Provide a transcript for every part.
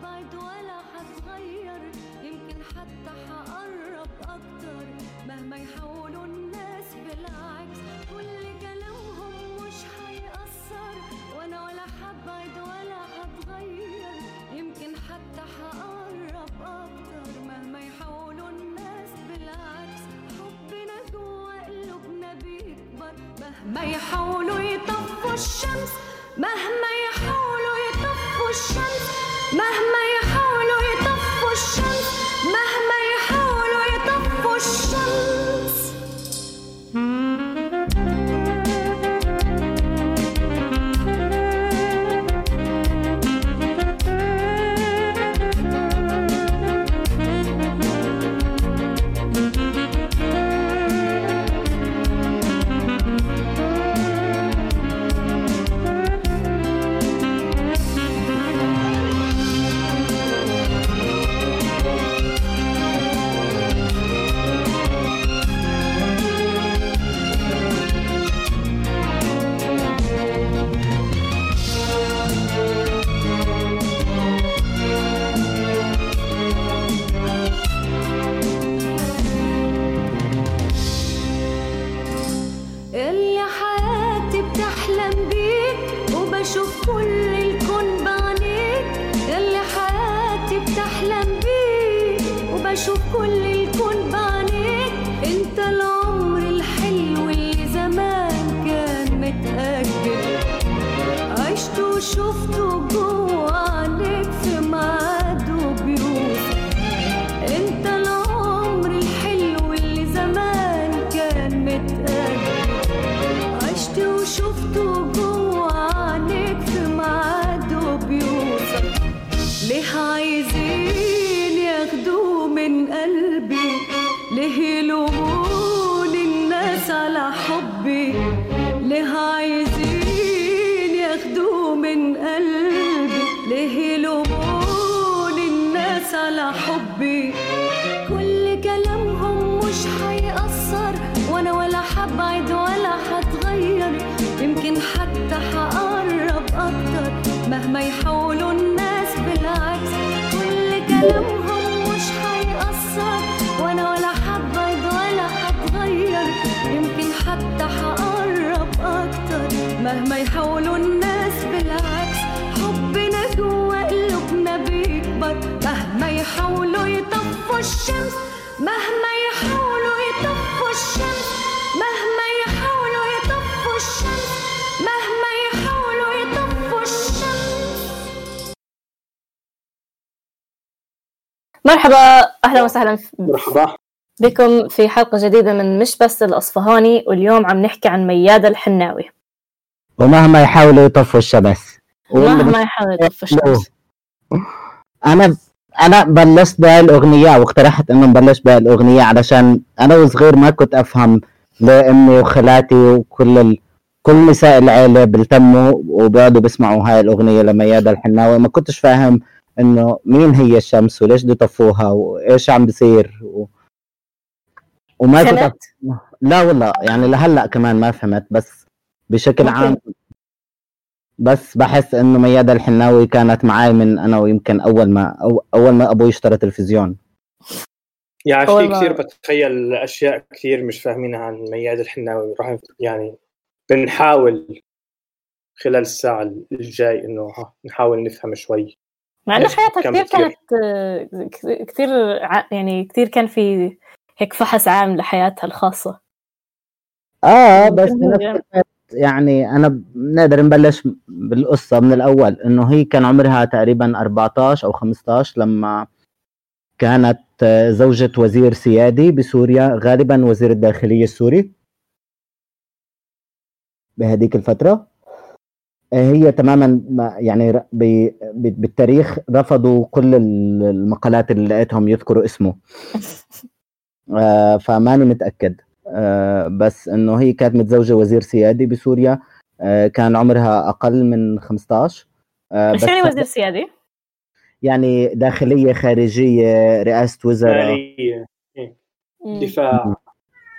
حبعد ولا حتغير. يمكن حتى حقرب أكتر. مهما يحاولوا الناس بالعكس. كل كلامهم مش حيأثر. وأنا ولا حبعد ولا حتغير. يمكن حتى حقرب أكتر. مهما يحاولوا الناس بالعكس. حبنا جوا قلوبنا بيكبر. مهما يحاولوا يطفوا الشمس. مهما يحاولوا يطفوا الشمس. مهما يحاولوا يطفوا الشمس مهما مرحبا. أهلا وسهلا مرحبا. بكم في حلقة جديدة من مش بس الأصفهاني واليوم عم نحكي عن مياد الحناوي. ومهما يحاولوا يطفوا الشمس مهما يحاول يطفي الشمس أنا أنا بلشت بهاي الاغنيه أو اقترحت إنه نبلش بهاي الاغنيه علشان أنا وصغير ما كنت أفهم ليه امي وخالاتي وكل ال... كل نساء العيلة بيلتموا وبيقعدوا بيسمعوا هاي الأغنية لمياد الحناوي. ما كنتش فاهم إنه مين هي الشمس وليش بده يطفوها وإيش عم بيصير و... وما كنت أف... فهمت؟ لا والله يعني لهلأ كمان ما فهمت بس بشكل ممكن. عام بس بحس إنه ميادة الحناوي كانت معي من أنا ويمكن أول ما أو أول ما أبوي اشترى تلفزيون يعني في ما- كثير بتخيل أشياء كثير مش فاهمينها عن مياد الحناوي راح يعني بنحاول خلال الساعة الجاي إنه ها نحاول نفهم شوي مع انه حياتها كثير؟ كانت آه، كثير- يعني كثير كان في هيك فحص عام لحياتها الخاصة. آه بس هي- الوقت يعني أنا بنقدر نبلش بالقصة من الأول إنه هي كان عمرها تقريبا 14 أو 15 لما كانت آه، زوجة وزير سيادي بسوريا غالبا وزير الداخلية السوري. بهذيك الفترة. هي تماما ما يعني بالتاريخ رفضوا كل ال- المقالات اللي لقيتهم يذكروا اسمه. آه، فماني متأكد. آه، بس إنه هي كانت متزوجة وزير سيادي بسوريا. آه، كان عمرها أقل من 15 آه، إيش بس يعني وزير سيادي؟ يعني داخلية خارجية رئاسة وزراء. دفاع.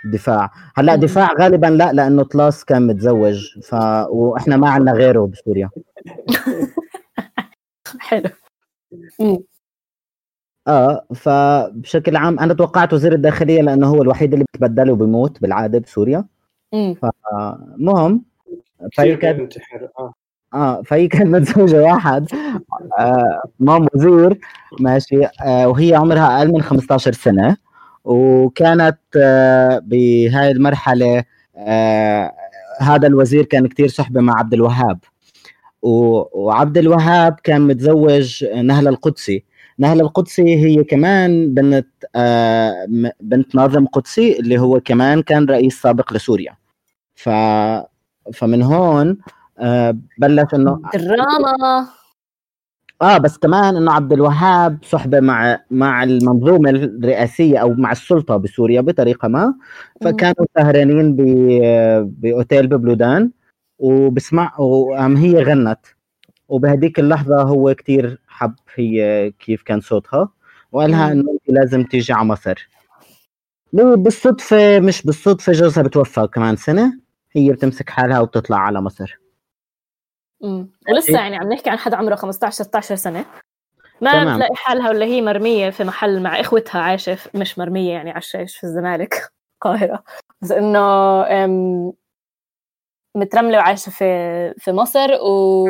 دفاع. هلأ. دفاع غالبا لا لأنه طلاس كان متزوج ف وإحنا ما عندنا غيره بسوريا. حلو. آه فبشكل عام أنا توقعت وزير الداخلية لأنه هو الوحيد اللي بتبدل وبيموت بالعادة بسوريا. المهم فهي كانت بينتحر آه. آه فهي كانت متزوجة واحد. آه مام وزير ماشي. آه وهي عمرها أقل من 15 سنة. وكانت آه بهاي المرحلة آه هذا الوزير كان كتير صحبة مع عبد الوهاب. وعبد الوهاب كان متزوج نهله القدسي. نهله القدسي هي كمان بنت آه بنت ناظم قدسي اللي هو كمان كان رئيس سابق لسوريا. ف فمن هون بلش إنه دراما. آه بس كمان إنه عبد الوهاب صحبة مع مع المنظومة الرئاسية أو مع السلطة بسوريا بطريقة ما. فكانوا سهرانين ب- بأوتيل ببلودان وبسمع وقام هي غنت. وبهديك اللحظة هو كتير حب هي كيف كان صوتها وقال لها. إنه أنت لازم تيجي على مصر. بالصدفة مش بالصدفة جوزها بتوفى كمان سنة. هي بتمسك حالها وبتطلع على مصر. ولسه يعني عم نحكي عن حدا عمره 15 16 سنة. ما تمام. بتلاقي حالها ولا هي مرمية في محل مع إخوتها عايشة مش مرمية يعني على الشيش في الزمالك القاهرة. بس إنه مترملة وعايشة في في مصر و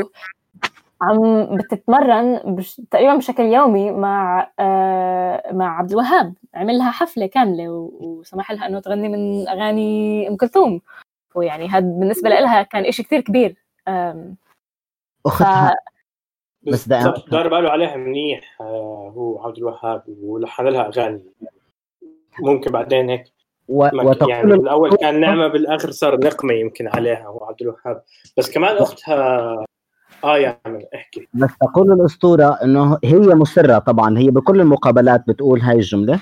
عم بتتمرن بش... تقريبا بشكل يومي مع آه مع عبد الوهاب. عمل لها حفلة كاملة و... وسمح لها إنه تغني من أغاني أم كلثوم. ويعني هذا بالنسبة لها كان إشي كتير كبير. آم،. اختها بس بس ده- دار باله عليها منيح آه، هو عبد الوهاب ولحن لها أغاني. ممكن بعدين هيك و... وتقول يعني بالاول كان نعمة بالآخر صار نقمة يمكن عليها هو عبد الوهاب. بس كمان أختها آه يعني احكي. بس تقول الأسطورة إنه هي مصرة طبعا هي بكل المقابلات بتقول هاي الجملة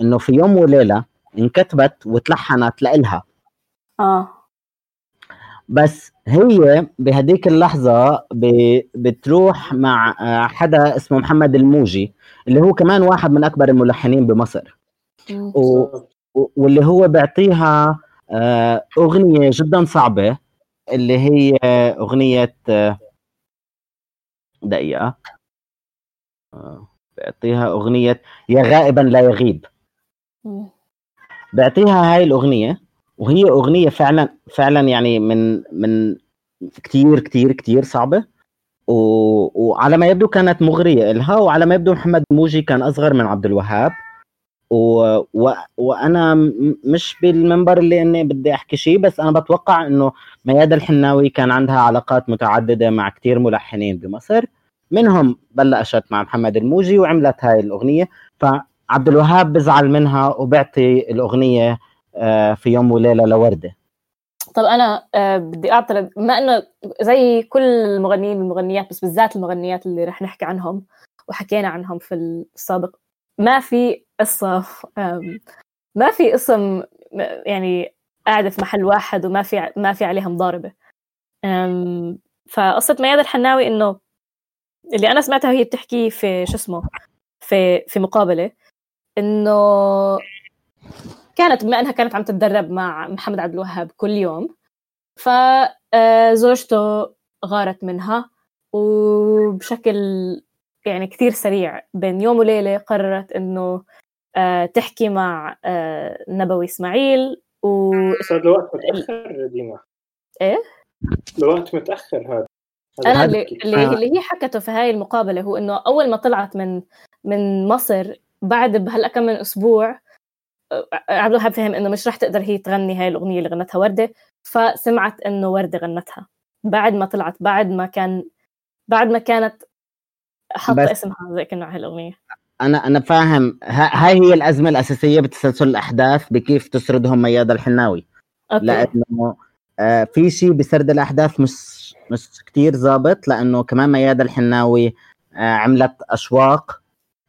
إنه في يوم وليلة انكتبت وتلحنت لإلها. آه. بس هي بهديك اللحظة. بتروح مع حدا اسمه محمد الموجي اللي هو كمان واحد من أكبر الملحنين بمصر. و... واللي هو بيعطيها آه، أغنية جدا صعبة اللي هي أغنية آه، دقيقة آه، بيعطيها أغنية يا غائبا لا يغيب. بيعطيها هاي الأغنية وهي أغنية فعلا فعلا يعني من من كتير كتير كتير صعبة. و... وعلى ما يبدو كانت مغرية إلها وعلى ما يبدو محمد موجي كان أصغر من عبد الوهاب. و... و... وأنا م- مش بالمنبر اللي إني بدي أحكي شيء بس أنا بتوقع إنه ميادة الحناوي كان عندها علاقات متعددة مع كتير ملحنين بمصر. منهم بلشت مع محمد الموجي وعملت هاي الأغنية. فعبد الوهاب بزعل منها وبيعطي الأغنية آه، في يوم وليلة لوردة. طب أنا آه بدي أعترض بما إنه زي كل المغنيين والمغنيات بس بالذات المغنيات اللي رح نحكي عنهم وحكينا عنهم في السابق ما في قصة ما في اسم يعني قاعدة في محل واحد وما في ما في عليها مضاربه فقصة ميادة الحناوي إنه اللي أنا سمعتها وهي بتحكي في شو اسمه في في مقابلة إنه كانت بما إنها كانت عم تتدرب مع محمد عبد الوهاب كل يوم فزوجته غارت منها وبشكل يعني كثير سريع بين يوم وليلة قررت إنه آه، تحكي مع آه، نبوي إسماعيل و صار لوقت متأخر دينا إيه؟ لوقت متأخر هذا هذا- اللي, آه. اللي هي حكته في هاي المقابلة هو إنه أول ما طلعت من من مصر بعد بهلأ كم من أسبوع آه، عبد الوهاب فهم إنه مش رح تقدر هي تغني هاي الأغنية اللي غنتها وردة فسمعت إنه وردة غنتها. بعد ما طلعت بعد ما كان بعد ما كانت حاطة اسمها زي كانه على هالاغنيه أنا أنا فاهم. ها- هاي هي الأزمة الأساسية بتسلسل الأحداث بكيف تسردهم ميادة الحناوي. okay. لأنه آه، في شيء بسرد الأحداث مش مش كتير ظابط لأنه كمان ميادة الحناوي آه، عملت أشواق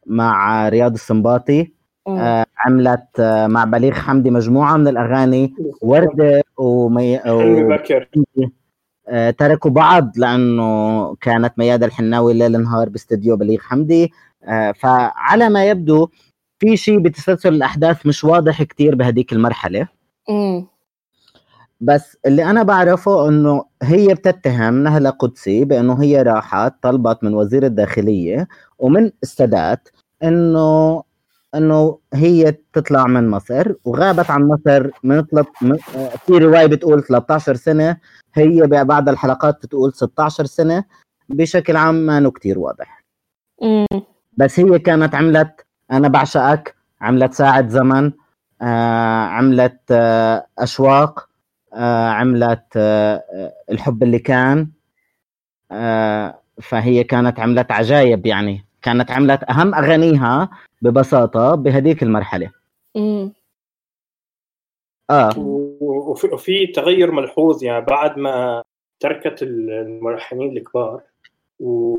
مع رياض السنباطي. آه، عملت آه، مع بليغ حمدي مجموعة من الأغاني وردة ومي... حلمي و... بكر آه، تركوا بعض لأنه كانت ميادة الحناوي ليل نهار باستديو بليغ حمدي. آه، فعلى ما يبدو في شيء بتسلسل الأحداث مش واضح كتير بهديك المرحلة. أمم. بس اللي أنا بعرفه إنه هي بتتهم نهله قدسي بإنه هي راحت طلبت من وزير الداخلية ومن السادات إنه إنه هي تطلع من مصر وغابت عن مصر من طلب من في رواية بتقول 13 سنة هي بعد الحلقات بتقول 16 سنة بشكل عام ما كتير واضح مم. بس هي كانت عملت أنا بعشقك عملت ساعة زمن آه عملت آه أشواق آه عملت آه الحب اللي كان آه فهي كانت عملت عجايب يعني كانت عملت أهم أغانيها ببساطة بهديك المرحلة. مم. آه. وفي, وفي تغير ملحوظ يعني بعد ما تركت الملحنين الكبار و...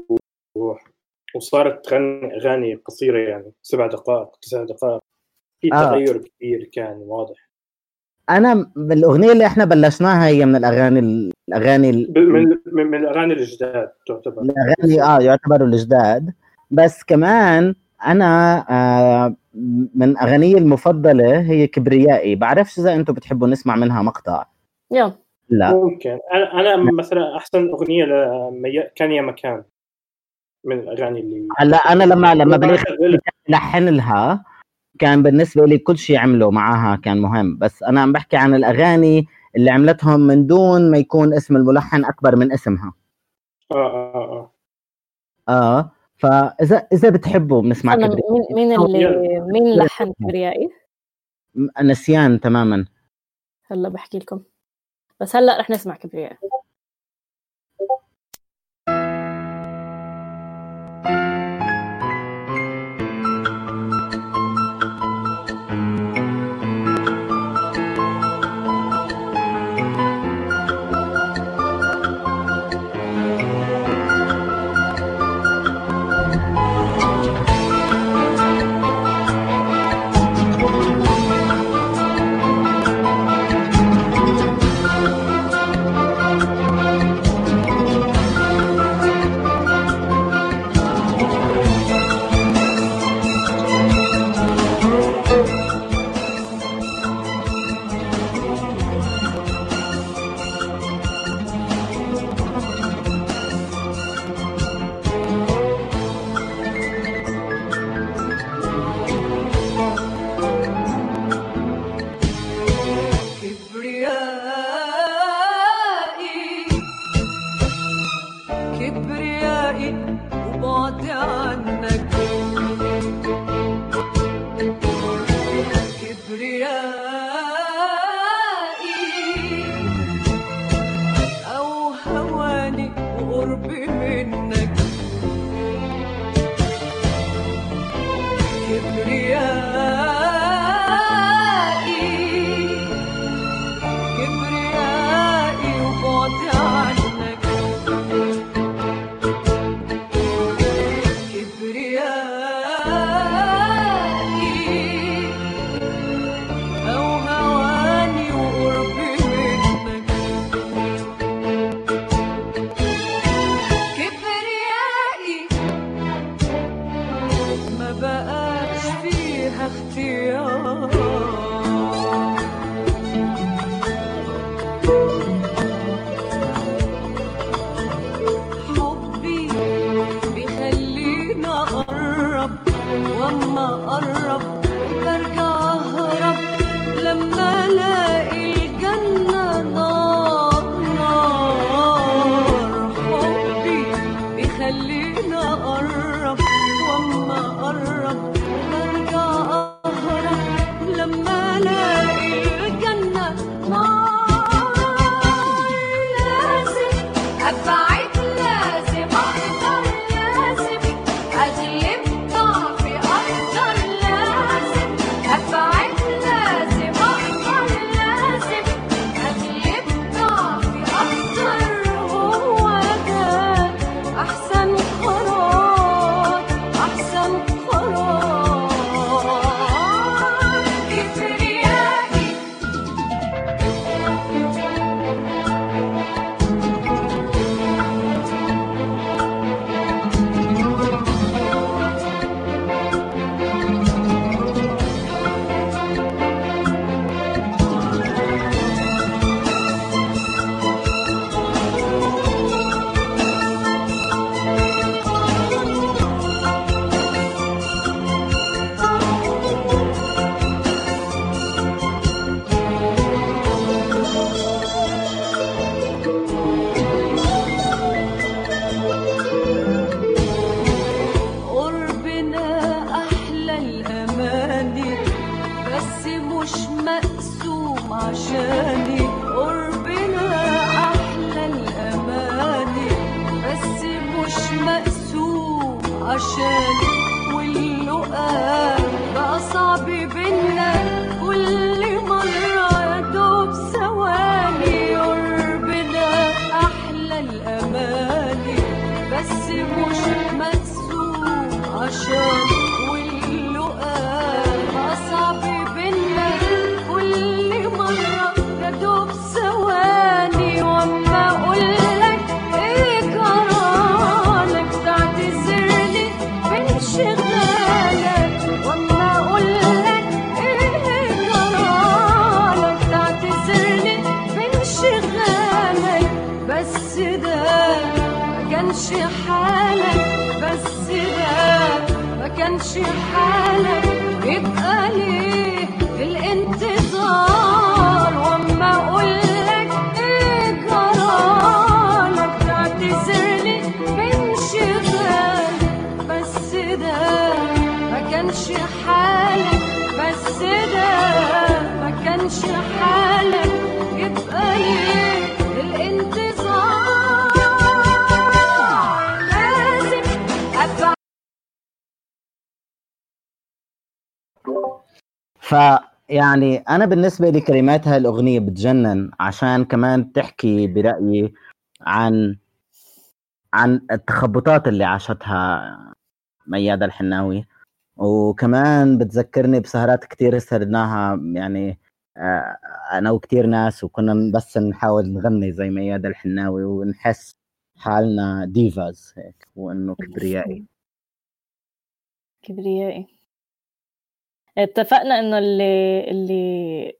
وصارت تغني أغاني قصيرة يعني سبع دقائق تسع دقائق. في آه. تغير كبير كان واضح. أنا بالاغنية اللي إحنا بلشناها هي من الأغاني الأغاني ال- ب- من من, من الأغاني الجداد تعتبر. الأغاني آه يعتبروا الجداد. بس كمان أنا آه من اغاني المفضلة هي كبريائي. بعرفش إذا أنتم بتحبوا نسمع منها مقطع. يلا. لا. ممكن. أنا أنا مثلا أحسن أغنية لمي... كان يا مكان. من الأغاني اللي هلأ أنا لما لما بليغ لحن لها كان بالنسبة لي كل شيء عمله معاها كان مهم. بس أنا عم بحكي عن الأغاني اللي عملتهم من دون ما يكون اسم الملحن أكبر من اسمها. آه آه آه. آه. فإذا إذا بتحبوا بنسمع كبريائي مين مين اللي مين لحن كبريائي؟ نسيان تماما. هلأ بحكي لكم. بس هلأ رح نسمع كبريائي. أنا بالنسبة لي كلمات هاي الاغنيه بتجنن عشان كمان تحكي برأيي عن عن التخبطات اللي عاشتها ميادة الحناوي. وكمان بتذكرني بسهرات كتير سهرناها يعني آه، أنا وكتير ناس وكنا بس نحاول نغني زي ميادة الحناوي ونحس حالنا ديفاز هيك وإنه كبريائي. كبريائي. اتفقنا إنه اللي اللي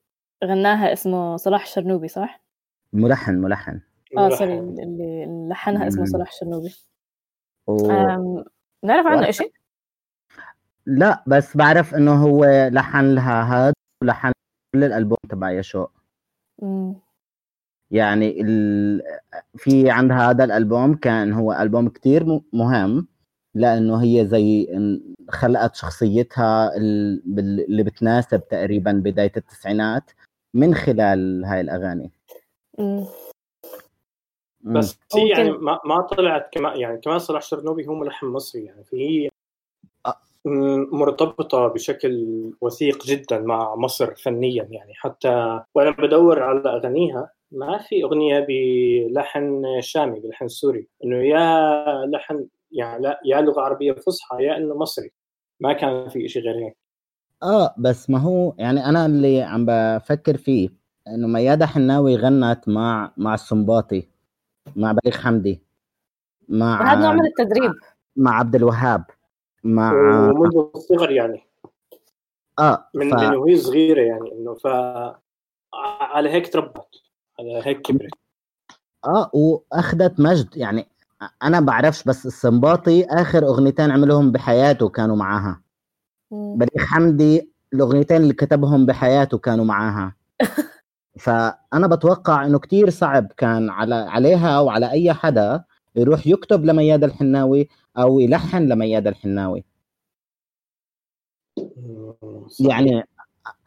غناها اسمه صلاح الشرنوبي صح؟ ملحن ملحن آه سوري اللي لحنها اسمه. صلاح الشرنوبي و... أم، نعرف عنه وأنا- إشي؟ لا بس بعرف إنه هو لحن لها هاد ولحن كل الألبوم تبع يشوق. يعني ال... في عندها هذا الألبوم كان هو ألبوم كتير م- مهم لأنه هي زي خلقت شخصيتها اللي بتناسب تقريبا بداية التسعينات من خلال هاي الأغاني مم. مم. بس هي يعني ما, ما طلعت كمان يعني كمان صلاح شرنوبي هو ملحن مصري يعني فهي آه. م- مرتبطة بشكل وثيق جدا مع مصر فنيا يعني حتى وأنا بدور على أغانيها ما في أغنية بلحن شامي بلحن سوري إنه يا لحن يعني لا يا لغة عربية فصحى يا إنه مصري. ما كان في شيء غير هيك. آه بس ما هو يعني أنا اللي عم بفكر فيه إنه ميادة حناوي غنت مع مع السنباطي مع بليغ حمدي مع وهذا نوع من التدريب. مع عبد الوهاب مع ومنذ الصغر يعني. آه من ف... من وهي صغيرة يعني إنه ف على هيك تربت على هيك كبرت. آه وأخذت مجد يعني أنا بعرفش بس السنباطي آخر أغنيتين عملهم بحياته كانوا معاها. بليغ حمدي الأغنيتين اللي كتبهم بحياته كانوا معاها. فأنا بتوقع إنه كتير صعب كان على عليها وعلى أي حدا يروح يكتب لميادة الحناوي أو يلحن لميادة الحناوي. يعني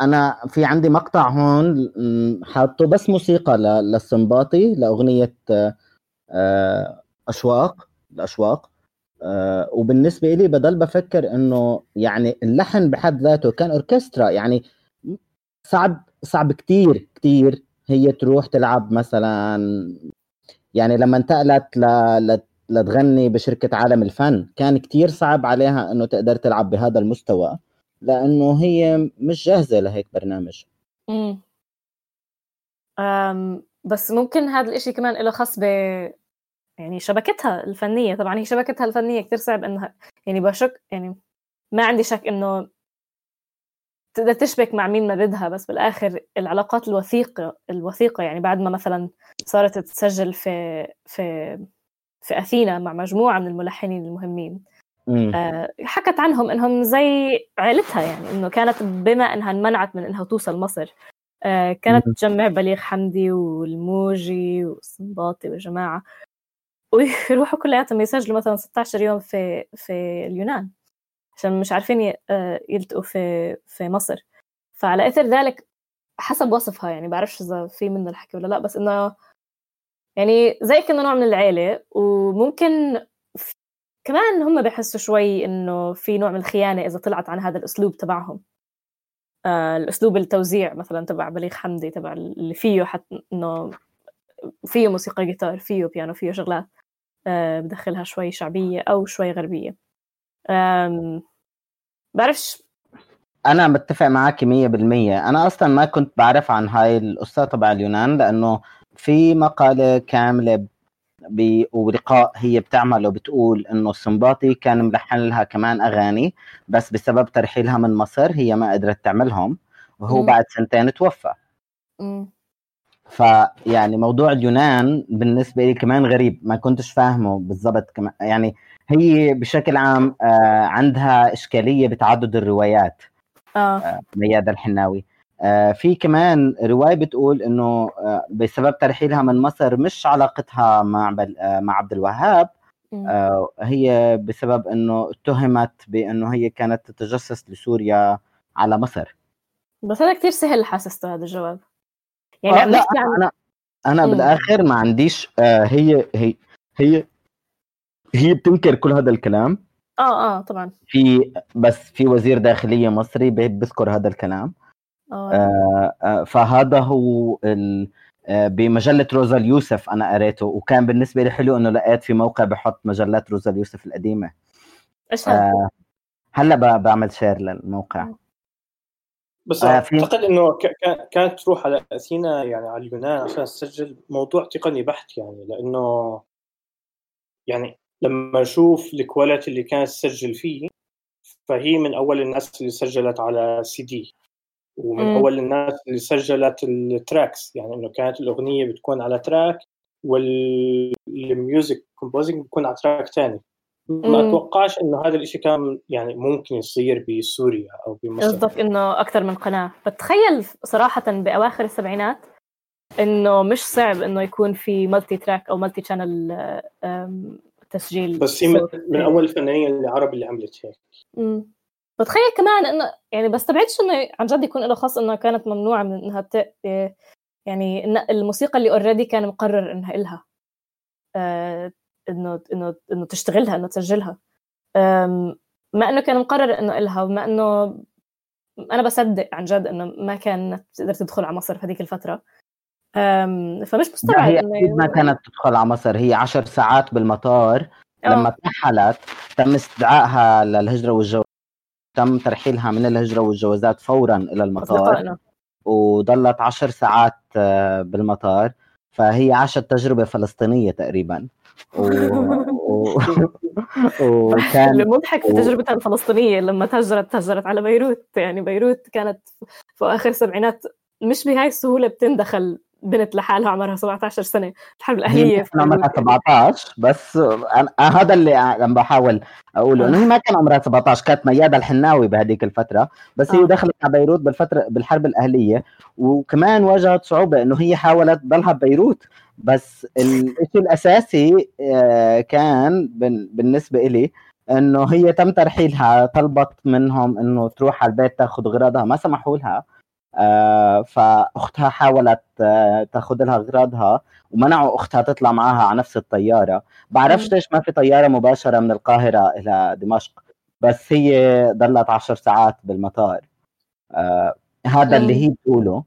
أنا في عندي مقطع هون حاطه بس موسيقى ل- للسنباطي لأغنية آه، اشواق الأشواق آه، وبالنسبة لي بضل بفكر إنه يعني اللحن بحد ذاته كان أوركسترا يعني صعب صعب كتير كتير هي تروح تلعب مثلا يعني لما انتقلت ل... لتغني بشركة عالم الفن كان كتير صعب عليها إنه تقدر تلعب بهذا المستوى لأنه هي مش جاهزة لهيك برنامج مم. أم، بس ممكن هذا الإشي كمان له خاص ب يعني شبكتها الفنية طبعا هي شبكتها الفنية كتير صعب إنها يعني بشك يعني ما عندي شك إنه تقدر تشبك مع مين ما بدها بس بالآخر العلاقات الوثيقة الوثيقة يعني بعد ما مثلا صارت تسجل في في في أثينا مع مجموعة من الملحنين المهمين. آه، حكت عنهم إنهم زي عيلتها يعني إنه كانت بما إنها انمنعت من إنها توصل مصر آه، كانت. تجمع بليغ حمدي والموجي والصنباطي والجماعة ويروحوا كلياتهم يسجلوا مثلا 16 يوم في في اليونان عشان مش عارفين آه، يلتقوا في في مصر. فعلى إثر ذلك حسب وصفها يعني بعرفش إذا في منه الحكي ولا لا بس إنه يعني زي كأنه نوع من العيلة. وممكن كمان هم بحسوا شوي إنه في نوع من الخيانة إذا طلعت عن هذا الأسلوب تبعهم. آه الأسلوب التوزيع مثلا تبع بليغ حمدي تبع اللي فيه حتى إنه فيه موسيقى جيتار فيه بيانو فيه شغلات. بدخلها شوي شعبية أو شوي غربية آم، بعرفش أنا متفق معك 100% أنا أصلا ما كنت بعرف عن هاي القصة تبع اليونان لأنه في مقالة كاملة ب- ولقاء هي بتعمله بتقول إنه السنباطي كان ملحن لها كمان أغاني بس بسبب ترحيلها من مصر هي ما قدرت تعملهم وهو مم. بعد سنتين توفى مم. فيعني موضوع اليونان بالنسبة لي كمان غريب ما كنتش فاهمه بالضبط كمان يعني هي بشكل عام آه، عندها إشكالية بتعدد الروايات آه. ميادة الحناوي. آه، في كمان رواية بتقول إنه آه، بسبب ترحيلها من مصر مش علاقتها مع آه، مع عبد الوهاب. آه، هي بسبب إنه اتهمت بإنه هي كانت تتجسس لسوريا على مصر. بس هذا كتير سهل حاسسته هذا الجواب. يعني آه، لا عن أنا أنا مم. بالآخر ما عنديش آه، هي هي هي هي بتنكر كل هذا الكلام. آه آه طبعا. في بس في وزير داخلية مصري بي- بيذكر هذا الكلام. آه. آه، آه، فهذا هو ال... آه، بمجلة روزا اليوسف أنا قريته وكان بالنسبة لي حلو إنه لقيت في موقع بحط مجلات روزا اليوسف القديمة. إيش؟ آه، هلا بعمل share للموقع. بس آه، في- أعتقد إنه كانت تروح على أثينا يعني على اليونان عشان تسجل موضوع تقني بحت يعني لأنه يعني لما نشوف ال quality اللي كانت تسجل فيه فهي من أول الناس اللي سجلت على سي دي ومن مم. أول الناس اللي سجلت ال tracks يعني إنه كانت الأغنية بتكون على track وال music composing بيكون على track ثاني ما. اتوقعش إنه هذا الشيء كان يعني ممكن يصير بسوريا أو بمصر. قصدك إنه أكثر من قناة. بتخيل صراحة بأواخر السبعينات إنه مش صعب إنه يكون في multi-track أو multi-channel تسجيل بس هي من, أول الفنانين العرب اللي عملت هيك. بتخيل كمان إنه يعني بستبعدش إنه عن جد يكون له خاص إنه كانت ممنوعة من إنها ت... يعني إن الموسيقى اللي اوريدي كان مقرر إنها إلها. آه، إنه إنه إنه تشتغلها إنه تسجلها. ما إنه كان مقرر إنه إلها وما إنه أنا بصدق عن جد إنه ما كانت تقدر تدخل على مصر في هذيك الفترة. فمش لا مستبعد هي إنه أكيد ما كانت تدخل على مصر. هي عشر ساعات بالمطار. آه. لما ترحلت تم استدعائها للهجرة والجواز تم ترحيلها من الهجرة والجوازات فورا إلى المطار. وضلت عشر ساعات آه، بالمطار. فهي عاشت تجربة فلسطينية تقريبا. و... و... وكان المضحك في تجربتها الفلسطينية لما تهجرت تهجرت على بيروت يعني بيروت كانت في آخر السبعينات مش بهاي السهولة بتندخل بنت لحالها عمرها 17 سنة الحرب هي الاهليه كان عمرها 17 بس أنا هذا اللي عم بحاول أقوله إنه هي ما كان عمرها 17 كانت ميادة الحناوي بهذيك الفترة بس هي آه. دخلت على بيروت بالفترة بالحرب الأهلية وكمان واجهت صعوبة إنه هي حاولت تضلها ببيروت. بس الشيء الأساسي آه، كان بال- بالنسبة إلي إنه هي تم ترحيلها طلبت منهم إنه تروح على البيت تاخذ اغراضها ما سمحوا لها. فأختها حاولت آه، تاخذ لها اغراضها ومنعوا أختها تطلع معها على نفس الطيارة بعرفش. ليش ما في طيارة مباشرة من القاهرة إلى دمشق بس هي ضلت عشر ساعات بالمطار آه هذا اللي. هي بتقوله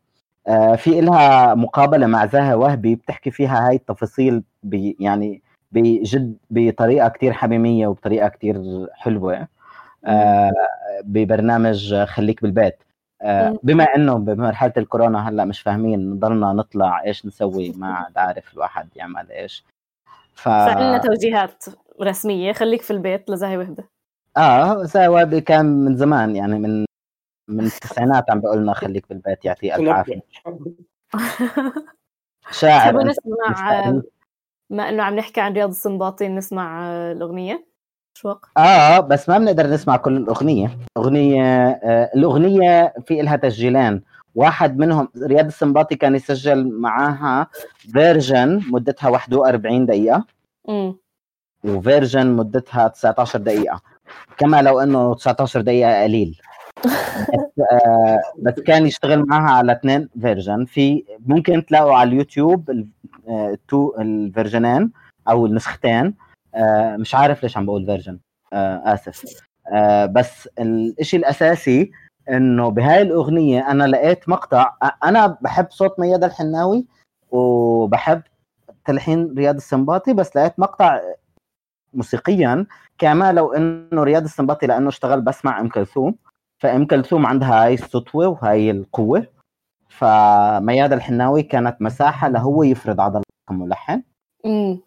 آه في إلها مقابلة مع زاهي وهبي بتحكي فيها هاي التفاصيل ب يعني بجد بطريقة كتير حميمية وبطريقة كتير حلوة آه ببرنامج خليك بالبيت آه. بما إنه بمرحلة الكورونا هلأ مش فاهمين نضلنا نطلع إيش نسوي؟ ما عاد عارف الواحد يعمل إيش. ف فعندنا توجيهات رسمية خليك في البيت لزاهي وهبة. آه زاهي وهبي كان من زمان يعني من من التسعينات عم بيقول لنا خليك بالبيت يعطيه ألف عافية. شاعر نسمع. ما إنه عم نحكي عن رياض السنباطي نسمع آه، الأغنية؟ وقت آه بس ما بنقدر نسمع كل الأغنية. أغنية آه الأغنية في لها تسجيلين. واحد منهم رياض السنباطي كان يسجل معاها version مدتها 41 دقيقة. امم و version مدتها 19 دقيقة. كما لو إنه 19 دقيقة قليل. بس, آه بس كان يشتغل معاها على اثنين version. في ممكن تلاقوا على اليوتيوب ال- آه، تو ال version ين أو النسختين. آه مش عارف ليش عم بقول version. آه آسف. آه بس الإشي الأساسي إنه بهاي الأغنية أنا لقيت مقطع أنا بحب صوت ميادة الحناوي وبحب تلحين رياض السنباطي بس لقيت مقطع موسيقيا كما لو إنه رياض السنباطي لأنه اشتغل بس مع إم كلثوم فإم كلثوم عندها هاي السطوة وهاي القوة فميادة الحناوي كانت مساحة لهو يفرض عضلاته كملحن امم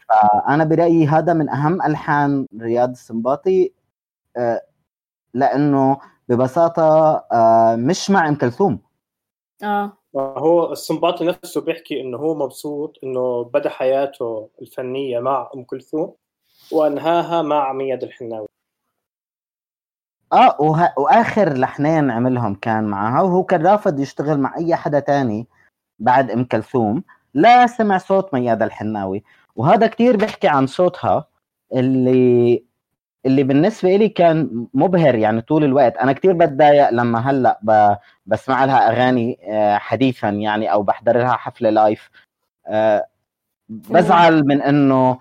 أنا برأيي هذا من أهم ألحان رياض السنباطي آه، لأنه ببساطة آه، مش مع إم كلثوم. آه. هو السنباطي نفسه بيحكي إنه هو مبسوط إنه بدا حياته الفنية مع أم كلثوم وأنهاها مع مياد الحناوي. آه وه... وآخر لحنين عملهم كان معها وهو كان رافض يشتغل مع أي حدا تاني بعد أم كلثوم. لا سمع صوت ميادة الحناوي. وهذا كتير بيحكي عن صوتها اللي اللي بالنسبة لي كان مبهر يعني طول الوقت. أنا كتير بتضايق لما هلأ ب... بسمع لها أغاني آه، حديثا يعني أو بحضر لها حفلة لايف آه، بزعل من إنه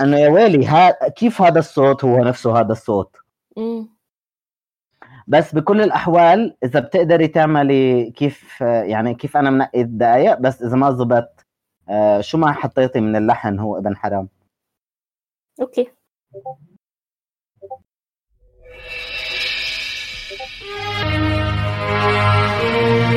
إنه يا ويلي ها... كيف هذا الصوت هو نفسه هذا الصوت؟ بس بكل الأحوال إذا بتقدري تعملي كيف يعني كيف أنا منقي الدقايق بس إذا ما زبط آه، شو ما حطيتي من اللحن هو ابن حرام. أوكي. أيها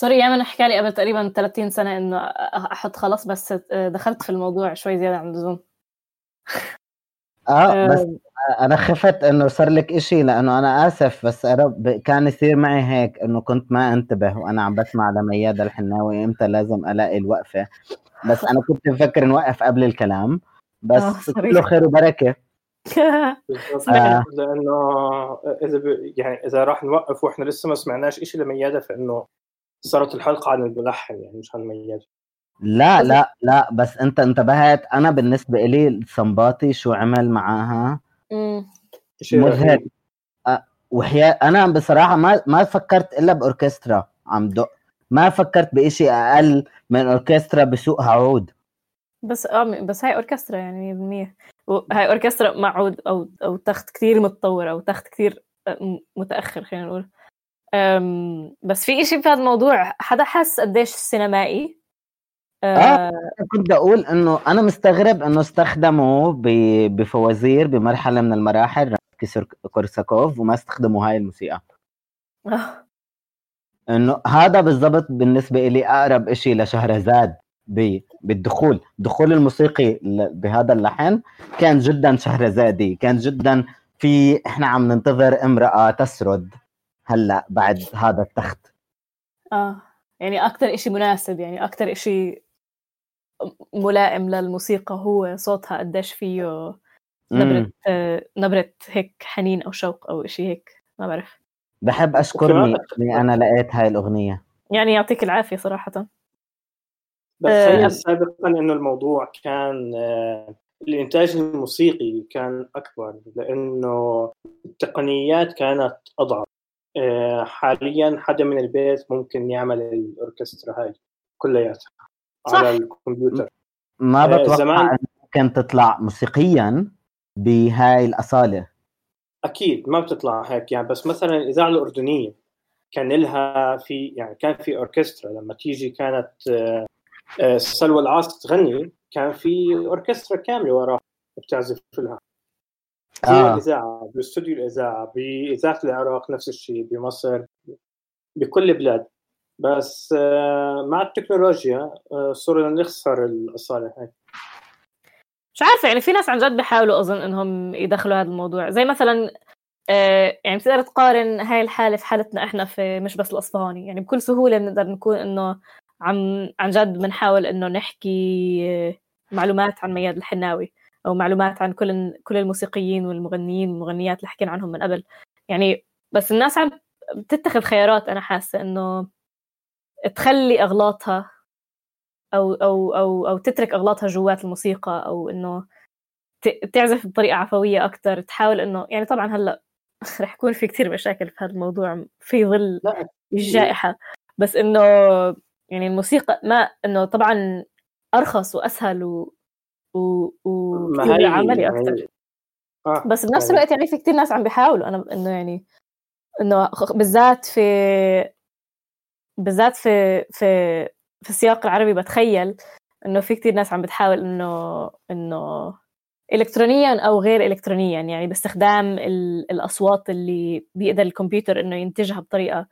sorry يامن حكى لي قبل تقريبا 30 سنة إنه أحط خلاص بس دخلت في الموضوع شوي زيادة عن اللزوم آه بس آه، أنا خفت إنه صار لك إشي لأنه أنا آسف بس أنا. كان يصير معي هيك إنه كنت ما أنتبه وأنا عم بسمع لميادة الحناوي إمتى لازم ألاقي الوقفة بس أنا كنت مفكر نوقف قبل الكلام آه، بس sorry. كله خير وبركة بالضبط. آه. لأنه إذا ب... يعني إذا راح نوقف وإحنا لسه ما سمعناش شيء لميادة فإنه صارت الحلقة عن الملحن يعني مش عن ميادة لا لا لا بس انت انتبهت. أنا بالنسبة لي السنباطي شو عمل معاها؟ مذهل. وحياة أنا بصراحة ما ما فكرت إلا بأوركسترا عم دق. ما فكرت بإشي أقل من أوركسترا بسوقها عود بس آه بس هاي أوركسترا يعني 100% وهاي أوركسترا مع عود أو أو تخت كثير متطور أو تخت كثير متأخر خلينا نقول. بس في إشي في هذا الموضوع حدا حس قديش سينمائي آه. كنت أقول إنه أنا مستغرب إنه استخدموا بفوازير بمرحلة من المراحل كسر كورساكوف وما استخدموا هاي الموسيقى آه. إنه هذا بالضبط بالنسبة لي أقرب إشي لشهرزاد بالدخول الدخول الموسيقي بهذا اللحن كان جدا شهرزادي كان جدا في إحنا عم ننتظر امرأة تسرد هلا بعد هذا التخت. آه. يعني أكثر إشي مناسب يعني أكثر إشي ملائم للموسيقى هو صوتها قديش فيه نبرة. آه، نبرة هيك حنين أو شوق أو إشي هيك. ما بعرف. بحب أشكرني إني أنا لقيت هاي الأغنية. يعني يعطيك العافية صراحة. بس آه، خلينا سابقا إنه الموضوع كان آه، الإنتاج الموسيقي كان أكبر لأنه التقنيات كانت أضعف. آه، حاليا حدا من البيت ممكن يعمل الأوركسترا هاي كلياتها. على الكمبيوتر. ما آه، بتوقع زمان- ممكن تطلع موسيقيا بهاي الأصالة. أكيد ما بتطلع هيك يعني بس مثلا الاذاعه الأردنية كان لها في يعني كان في أوركسترا لما تيجي كانت آه، آه، سلوى العاص تغني كان في أوركسترا كاملة وراها بتعزف لها. زي آه. الإذاعة باستوديو الإذاعة بإذاعة العراق نفس الشيء بمصر بكل البلاد. بس آه، مع التكنولوجيا آه، صرنا نخسر الاصاله هاي مش عارفة يعني في ناس عن جد بيحاولوا أظن إنهم يدخلوا هذا الموضوع. زي مثلا يعني بتقدر تقارن هاي الحالة في حالتنا إحنا في مش بس الأصفهاني يعني بكل سهولة بنقدر نكون إنه عم عن جد بنحاول إنه نحكي معلومات عن مياد الحناوي. أو معلومات عن كل كل الموسيقيين والمغنيين والمغنيات اللي حكينا عنهم من قبل. يعني بس الناس عم بتتخذ خيارات أنا حاسة إنه تخلي أغلاطها أو أو أو أو تترك أغلاطها جوات الموسيقى أو إنه تعزف بطريقة عفوية أكثر تحاول إنه يعني طبعا هلأ رح يكون في كثير مشاكل في هذا الموضوع في ظل الجائحة. بس إنه يعني الموسيقى ما إنه طبعا أرخص وأسهل و و ما وكثير هي عملي أكثر آه. بس بنفس يعني- الوقت يعني في كتير ناس عم بيحاولوا. أنا إنه يعني إنه بالذات في بالذات في في في السياق العربي بتخيل إنه في كتير ناس عم بتحاول انه إنه الكترونيا أو غير الكترونيا. يعني باستخدام ال- الأصوات اللي بيقدر الكمبيوتر إنه ينتجها بطريقة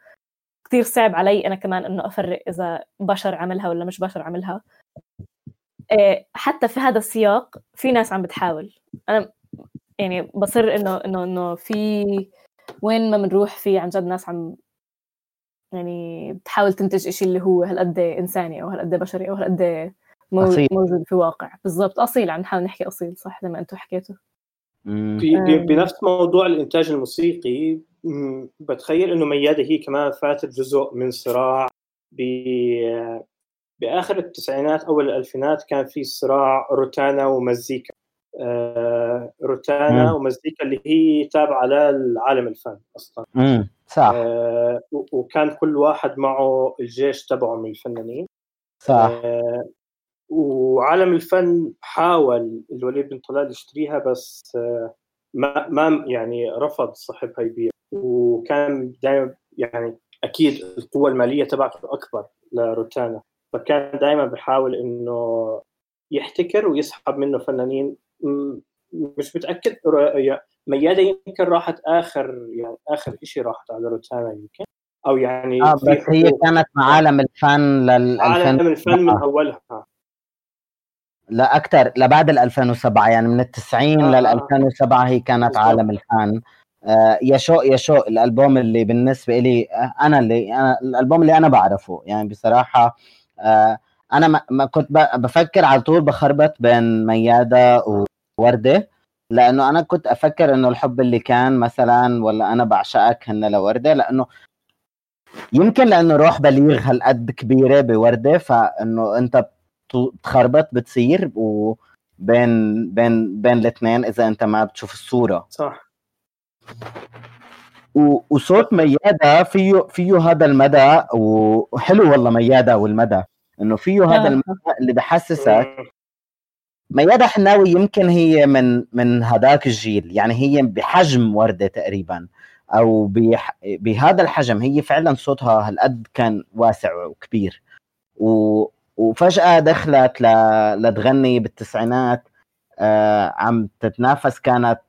كتير صعب علي. أنا كمان إنه أفرق إذا بشر عملها ولا مش بشر عملها. حتى في هذا السياق في ناس عم بتحاول أنا يعني بصر إنه إنه إنه في وين ما بنروح في عن جد ناس عم يعني بتحاول تنتج إشي اللي هو هالقد إنساني أو هالقد بشري أو هالقد. موجود في واقع بالضبط أصيل عم نحاول نحكي أصيل صح زي ما أنتم حكيتوا. في. بنفس موضوع الإنتاج الموسيقي بتخيل إنه ميادة هي كمان فاتت جزء من صراع بآخر التسعينات اول الألفينات كان في صراع روتانا ومزيكا. آه، روتانا مم. ومزيكا اللي هي تابعة للعالم الفن أصلا. مم. صح. آه، وكان كل واحد معه الجيش تبعه من الفنانين. صح. آه، وعالم الفن حاول الوليد بن طلال يشتريها بس آه، ما ما يعني رفض صاحبها يبيع. وكان دائما يعني أكيد القوة المالية تبعته أكبر لروتانا. فكان دائما بيحاول إنه يحتكر ويسحب منه فنانين. مش متأكد ميادة يمكن راحت اخر يعني آخر شيء راحت على روتانا يمكن. أو يعني آه بس هي. كانت مع عالم الفن لل عالم 2000 الفن من أولها. لا أكثر لبعد ال 2007 يعني من ال 90 آه، لل آه. 2007 هي كانت بالضبط. عالم الفن. آه يا شوق يا شوق الألبوم اللي بالنسبة لي آه، أنا اللي أنا الألبوم اللي أنا بعرفه. يعني بصراحة آه أنا ما, كنت بفكر على طول بخربط بين ميادة ووردة لأنه أنا كنت أفكر إنه الحب اللي كان مثلا ولا أنا بعشقك هن لوردة لأنه يمكن لأنه روح بليغ هالقد كبيرة بوردة فإنه أنت بت- تخربط بتصير وبين بين بين الاثنين إذا أنت ما بتشوف الصورة. صح. وصوت ميادة فيه فيه هذا المدى وحلو والله ميادة والمدى إنه فيه هذا آه. المدى اللي بحسسك. ميادة حناوي يمكن هي من من هذاك الجيل يعني هي بحجم وردة تقريبا أو بح بهذا الحجم هي فعلا صوتها هالقد كان واسع وكبير و وفجأة دخلت ل... لتغني بالتسعينات آه عم تتنافس كانت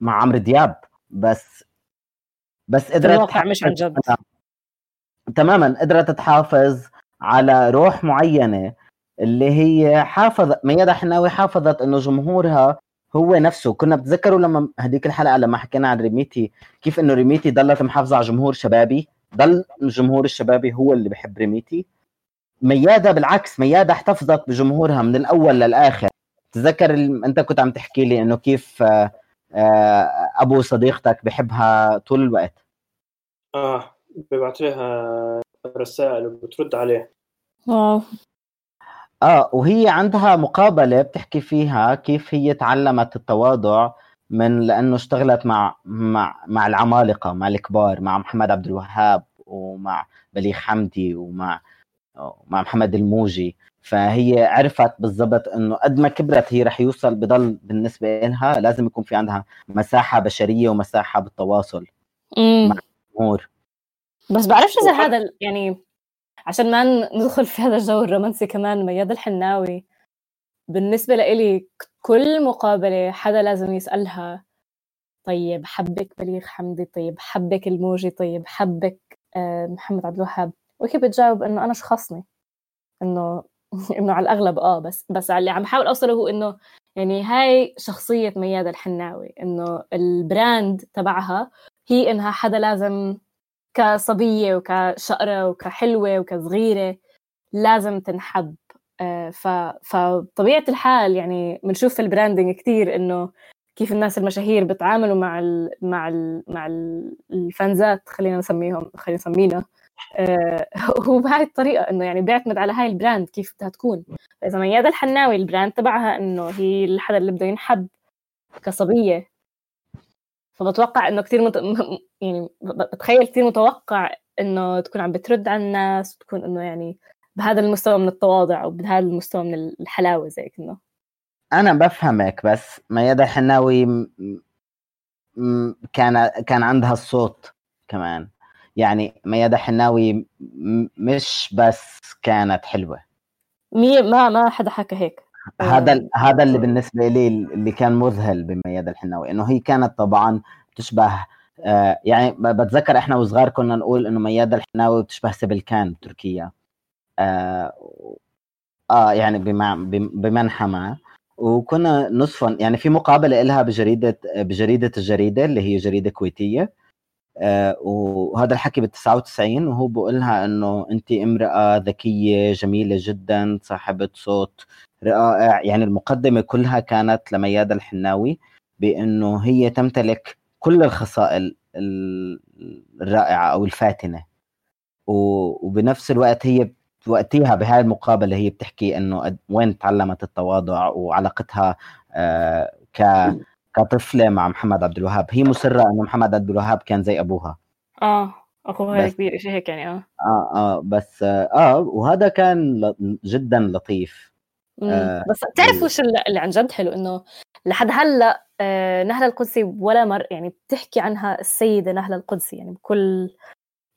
مع عمرو دياب بس بس قدرت الواقع مش عن جد. تماما قدرت تحافظ على روح معينة اللي هي حافظت ميادة حناوي حافظت إنه جمهورها هو نفسه. كنا بتذكروا لما هديك الحلقة لما حكينا عن ريميتي كيف إنه ريميتي ضلت محافظة على جمهور شبابي؟ ضل الجمهور الشبابي هو اللي بحب ريميتي. ميادة بالعكس ميادة احتفظت بجمهورها من الأول للآخر. تذكر. أنت كنت عم تحكي لي إنه كيف أبو صديقتك بحبها طول الوقت. آه ببعث لها رسائل وبترد عليه واو. آه وهي عندها مقابلة بتحكي فيها كيف هي تعلمت التواضع من لأنه اشتغلت مع مع مع العمالقة مع الكبار مع محمد عبد الوهاب ومع بليغ حمدي ومع مع محمد الموجي. فهي عرفت بالضبط إنه قد ما كبرت هي رح يوصل بضل بالنسبة لها لازم يكون في عندها مساحة بشرية ومساحة بالتواصل امم امور بس بعرفش إذا هذا ال- يعني عشان ما ندخل في هذا الجو الرومانسي كمان ميادة الحناوي بالنسبة لإلي كل مقابلة حدا لازم يسألها طيب حبك بليغ حمدي؟ طيب حبك الموجي؟ طيب حبك آه، محمد عبد الوهاب؟ وهي بتجاوب إنه أنا شخصني إنه انه على الأغلب آه بس بس اللي عم بحاول أوصله هو إنه يعني هاي شخصية ميادة الحناوي إنه ال brand تبعها هي إنها حدا لازم كصبية وكشقرة وكحلوة وكصغيرة لازم تنحب. آه، ف فطبيعة الحال يعني بنشوف في ال branding كتير إنه كيف الناس المشاهير بتعاملوا مع ال مع ال مع ال ال fans ات خلينا نسميهم خلينا نسمينا. هو بهاي الطريقة إنه يعني بيعتمد على هاي ال brand كيف بدها تكون. فإذا ميادة الحناوي ال brand تبعها إنه هي الحدا اللي بده ينحب كصبية. فبتوقع إنه كثير مت... يعني بتخيل كثير متوقع إنه تكون عم بترد على الناس وتكون إنه يعني بهذا المستوى من التواضع وبهذا المستوى من الحلاوة زي انه أنا بفهمك بس ميادة الحناوي م- م- كان كان عندها الصوت كمان. يعني ميادة الحناوي م- مش بس كانت حلوة. مية ما ما حدا حكى هيك. هذا هذا اللي بالنسبة لي اللي كان مذهل بميادة الحناوي إنه هي كانت طبعا بتشبه آه يعني بتذكر إحنا وصغار كنا نقول إنه ميادة الحناوي بتشبه سيبل كان بتركيا آه, آه يعني بمع بم- بمنحمة وكنا نصفن يعني في مقابلة لها بجريدة بجريدة الجريدة اللي هي جريدة كويتية. آه وهذا الحكي بال 99 وهو بقول لها إنه انت امرأة ذكية جميلة جدا صاحبة صوت رائع. يعني المقدمة كلها كانت لميادة الحناوي بإنه هي تمتلك كل الخصائل ال- الرائعة أو الفاتنة. و- وبنفس الوقت هي وقتها بهاي المقابلة هي بتحكي إنه وين تعلمت التواضع وعلاقتها آه، ك كطفلة مع محمد عبد الوهاب. هي مصرة إنه محمد عبد الوهاب كان زي أبوها. آه أخوها بس- كبير شيء هيك يعني آه. آه آه بس آه, آه وهذا كان ل- جدا لطيف. آه، بس بتعرف وش اللي عن جد حلو؟ إنه لحد هلأ آه، نهلة القدسي ولا مر يعني بتحكي عنها السيدة نهلة القدسي يعني بكل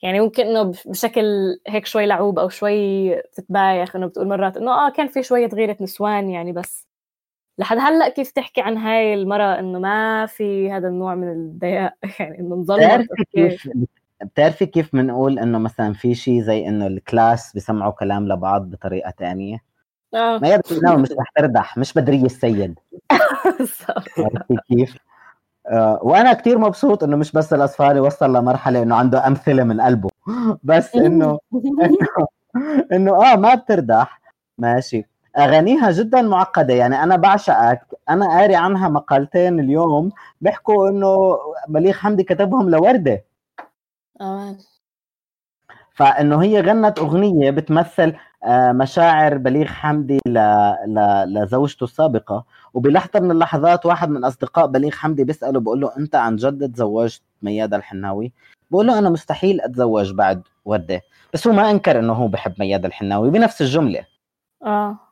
يعني ممكن إنه بش- بشكل هيك شوي لعوب أو شوي بتتبايخ إنه بتقول مرات إنه آه كان في شوية غيرة نسوان يعني بس لحد هلأ كيف تحكي عن هاي المرأة إنه ما في هذا النوع من الضياء؟ يعني إنه أوكي. كيف بتعرفي كيف بنقول إنه مثلا في شيء زي إنه الكلاس بيسمعوا كلام لبعض بطريقة تانية؟ آه. ما يبدو مش رح تردح مش بدرية السيد. عرفتي كيف؟ آه وأنا كتير مبسوط إنه مش بس الاصفهاني وصل لمرحلة إنه عنده أمثلة من قلبه بس إنه إنه إنه آه ما بتردح ماشي. أغانيها جدا معقدة. يعني أنا بعشقك. أنا قاري عنها مقالتين اليوم بيحكوا إنه بليغ حمدي كتبهم لوردة. آه. فإنه هي غنت أغنية بتمثل آه، مشاعر بليغ حمدي ل... ل... لزوجته السابقة. وبلحظة من اللحظات واحد من أصدقاء بليغ حمدي بيسأله بقول له أنت عن جد تزوجت ميادة الحناوي؟ بقول له أنا مستحيل أتزوج بعد وردة. بس هو ما أنكر إنه هو بحب ميادة الحناوي بنفس الجملة. آه.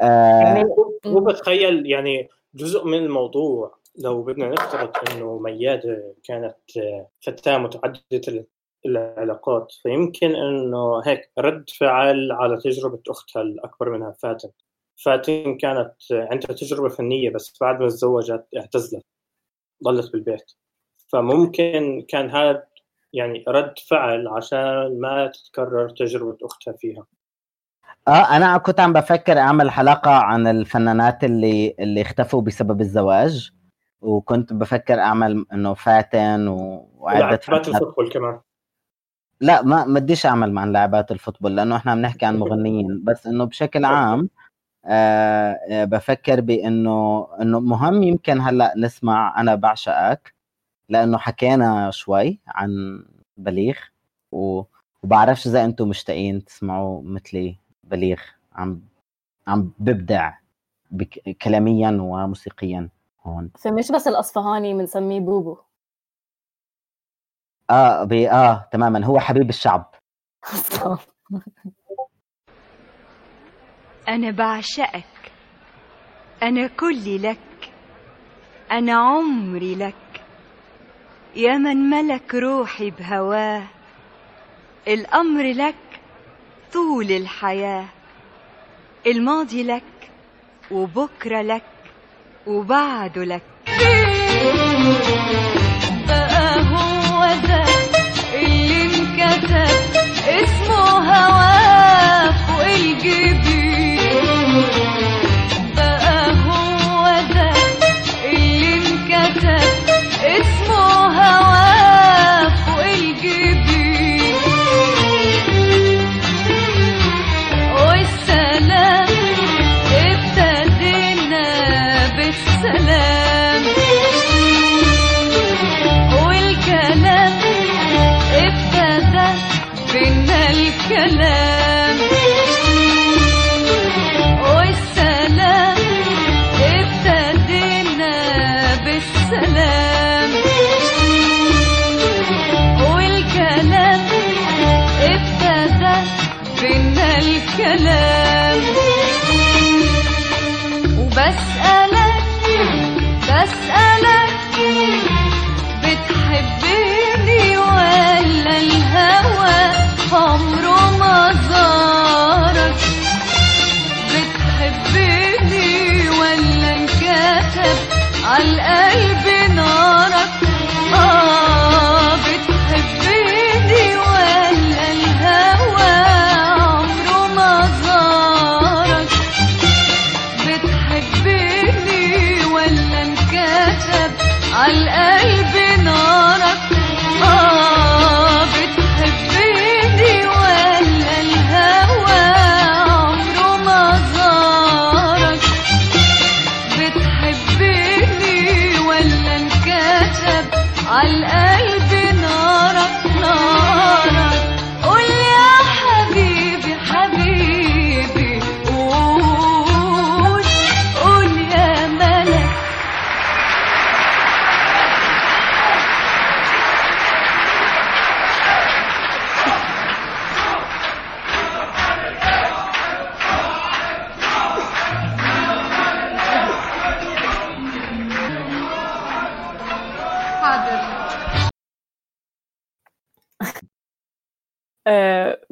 آه يعني مو بتخيل يعني جزء من الموضوع لو بدنا نفترض إنه ميادة كانت آه، فتاة متعددة ال- العلاقات فيمكن إنه هيك رد فعل على تجربة أختها الأكبر منها فاتن. فاتن كانت عندها تجربة فنية بس بعد ما تزوجت اعتزلت ضلت بالبيت. فممكن كان هذا يعني رد فعل عشان ما تتكرر تجربة أختها فيها. آه أنا كنت عم بفكر أعمل حلقة عن الفنانات اللي اللي اختفوا بسبب الزواج وكنت بفكر أعمل إنه فاتن و... وعدة ولعبات فنانات الفوتبول كمان. لا ما ما بديش أعمل عن لاعبات الفوتبول لأنه إحنا عم نحكي عن مغنيين. بس إنه بشكل عام آه آه، بفكر بإنه إنه مهم يمكن هلأ نسمع أنا بعشقك لأنه حكينا شوي عن بليغ و- وبعرفش إذا أنتم مشتاقين تسمعوا مثلي. بليغ عم عم ببدع بك كلاميا وموسيقيا هون. فمش بس الأصفهاني بنسميه بوبو. آه بي آه تماما هو حبيب الشعب. أنا بعشقك. أنا كلي لك. أنا عمري لك. يا من ملك روحي بهواه. الأمر لك طول الحياة. الماضي لك وبكرة لك وبعده لك. بقى هو ده اللي انكتب اسمه هواه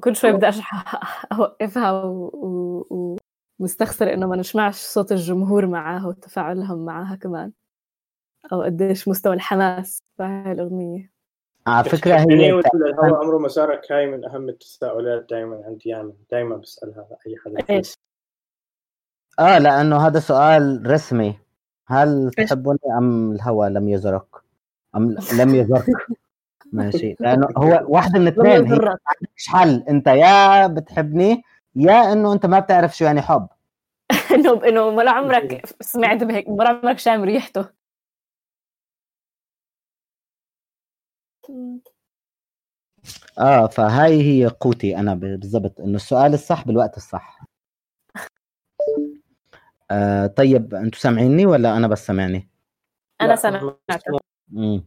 كل شوي بدي اشرح أوقفها و- و- ومستخسر إنه ما نسمعش صوت الجمهور معاها وتفاعلهم معاها كمان. أو قديش مستوى الحماس في هاي الأغنية. على فكرة هي الهواء عمره ما زارك هاي من أهم التساؤلات دائما عندي اياها دائما بسألها أي حدا إيش آه لأنه هذا سؤال رسمي. هل تحبني أم الهوى لم يزرك أم لم يزرك ماشي. لأنه هو واحدة من الاثنين هي يضرك. مش حل. أنت يا بتحبني يا إنه أنت ما بتعرف شو يعني حب. انه إنه ولا عمرك سمعت بهيك ولا عمرك شام ريحته. آه فهاي هي قوتي أنا بالضبط إنه السؤال الصح بالوقت الصح. آه طيب أنتوا سامعيني ولا أنا بس سامعني؟ أنا. حلو.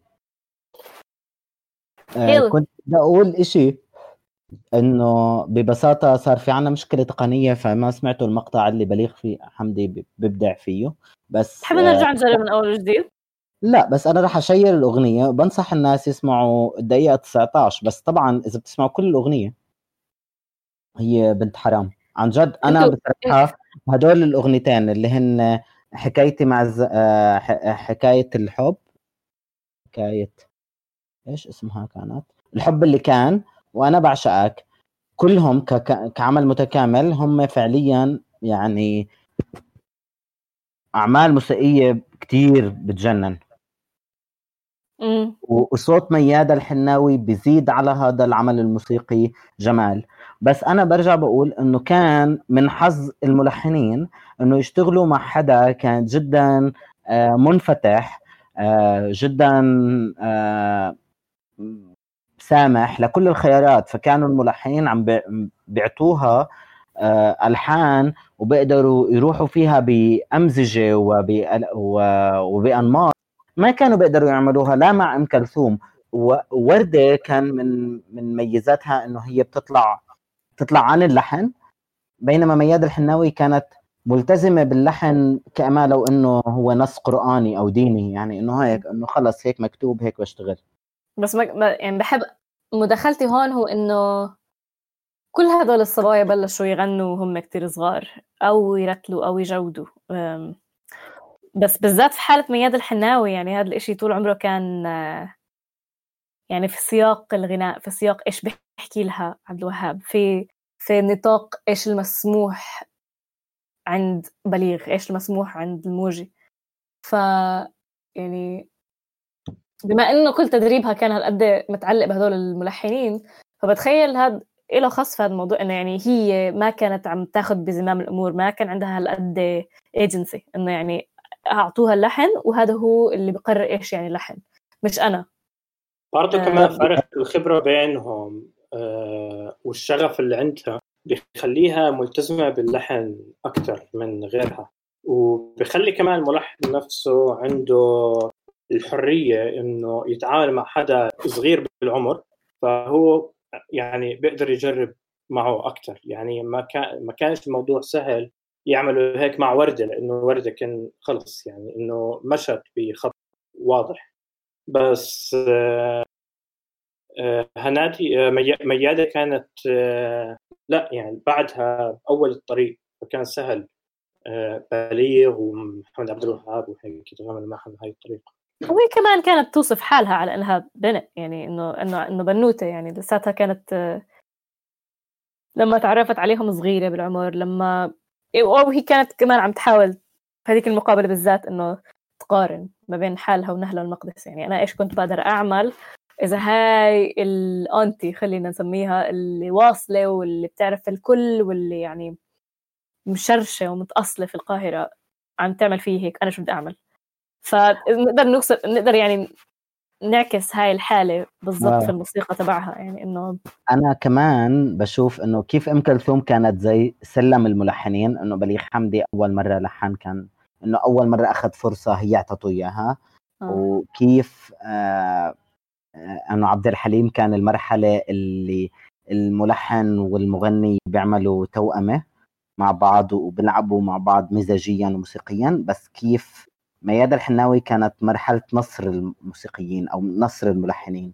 آه كنت بدي أقول إشي إنه ببساطة صار في عنا مشكلة تقنية فما سمعتوا المقطع اللي بليغ فيه حمدي ببدع فيه. بس تحب آه نرجع نجرب من أول وجديد؟ لا بس أنا راح أشير الأغنية بنصح الناس يسمعوا الدقيقة 19 بس طبعا إذا بتسمعوا كل الأغنية هي بنت حرام. عن جد أنا بصراحة هدول الأغنيتين اللي هن حكايتي مع الز... آه، حكاية الحب حكاية إيش اسمها كانت؟ الحب اللي كان وأنا بعشقك. كلهم كعمل متكامل هم فعليا يعني أعمال موسيقية كتير بتجنن. وصوت ميادة الحناوي بيزيد على هذا العمل الموسيقي جمال. بس أنا برجع بقول إنه كان من حظ الملحنين إنه يشتغلوا مع حدا كان جدا آه، منفتح آه، جدا آه، سامح لكل الخيارات فكانوا الملحنين عم بي- بيعطوها آه، ألحان وبيقدروا يروحوا فيها بأمزجة وبأل- و- وبأنماط. ما كانوا بيقدروا يعملوها لا مع أم كلثوم. ووردة كان من من ميزاتها إنه هي بتطلع تطلع عن اللحن بينما مياد الحناوي كانت ملتزمة باللحن كما لو إنه هو نص قرآني أو ديني يعني إنه هيك إنه خلص هيك مكتوب هيك بشتغل. بس ما يعني بحب مداخلتي هون هو إنه كل هدول الصبايا بلشوا يغنوا وهم كتير صغار أو يرتلوا أو يجودوا. بس بالذات في حالة مياد الحناوي يعني هذا الإشي طول عمره كان يعني في سياق الغناء في سياق إيش بيحكي لها عبد الوهاب في في نطاق إيش المسموح عند بليغ إيش المسموح عند الموجي. ف يعني بما إنه كل تدريبها كان هالقد متعلق بهدول الملحنين فبتخيل هذا له خص في هذا الموضوع إنه يعني هي ما كانت عم تاخذ بزمام الأمور ما كان عندها هالقد ايجنسي إنه يعني أعطوها اللحن وهذا هو اللي بقرر إيش يعني لحن مش أنا برضه آه. كمان فرق الخبرة بينهم آه، والشغف اللي عندها بيخليها ملتزمة باللحن أكثر من غيرها وبيخلي كمان الملحن نفسه عنده الحرية إنه يتعامل مع حدا صغير بالعمر فهو يعني بيقدر يجرب معه أكثر يعني ما كان ما كانش الموضوع سهل يعملوا هيك مع وردة لأنه وردة كان خلص يعني إنه مشت بخط واضح. بس آه، آه، هنادي آه، مي- ميادة كانت لا يعني بعدها أول الطريق فكان سهل بليغ ومحمد عبد الوهاب وهيك يتعامل معهم بهاي الطريقة. وهي كمان كانت توصف حالها على إنها بنت يعني إنه إنه إنه بنوتة يعني لساتها كانت لما تعرفت عليهم صغيرة بالعمر لما أو هي كانت كمان عم تحاول هذيك المقابلة بالذات إنه تقارن ما بين حالها ونهله المقدس. يعني أنا إيش كنت بقدر أعمل إذا هاي الأنتي خلينا نسميها اللي واصلة واللي بتعرف الكل واللي يعني مشرشة ومتأصلة في القاهرة عم تعمل فيه هيك أنا شو بدي أعمل؟ فنقدر نوصل نقدر يعني نعكس هاي الحالة بالضبط. في الموسيقى تبعها يعني إنه أنا كمان بشوف إنه كيف أم كلثوم كانت زي سلم الملحنين إنه بليغ حمدي أول مرة لحن كان إنه أول مرة أخذ فرصة هي أعطته إياها آه. وكيف آه إنه عبد الحليم كان المرحلة اللي الملحن والمغني بيعملوا توأمة مع بعض وبيلعبوا مع بعض مزاجيا وموسيقيا بس كيف ميادة الحناوي كانت مرحلة نصر الموسيقيين أو نصر الملحنين.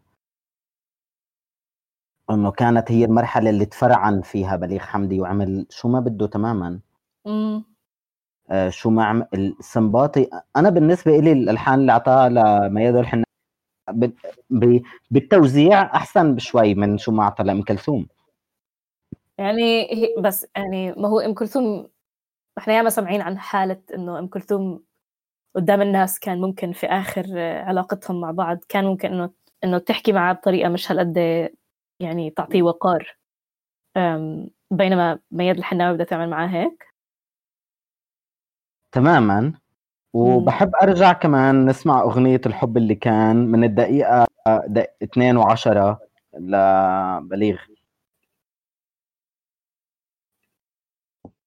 إنه كانت هي المرحلة اللي تفرعن فيها بليغ حمدي وعمل شو ما بده تماما. مم. آه شو ما عمل السنباطي أنا بالنسبة لي الألحان اللي أعطاها لميادة الحناوي ب- ب- بالتوزيع أحسن بشوي من شو ما أعطى لأم كلثوم. يعني بس يعني ما هو أم كلثوم إحنا ياما سامعين عن حالة إنه أم كلثوم قدام الناس كان ممكن في آخر آه، علاقتهم مع بعض كان ممكن إنه إنه تحكي معاه بطريقة مش هالقد يعني تعطيه وقار. بينما مياد الحناوي بدها تعمل معاه هيك. تماما. وبحب أرجع كمان نسمع أغنية الحب اللي كان من الدقيقة دق- 2 و10 لبليغ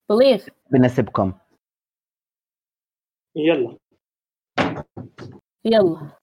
بليغ. بناسبكم يلا. يلا.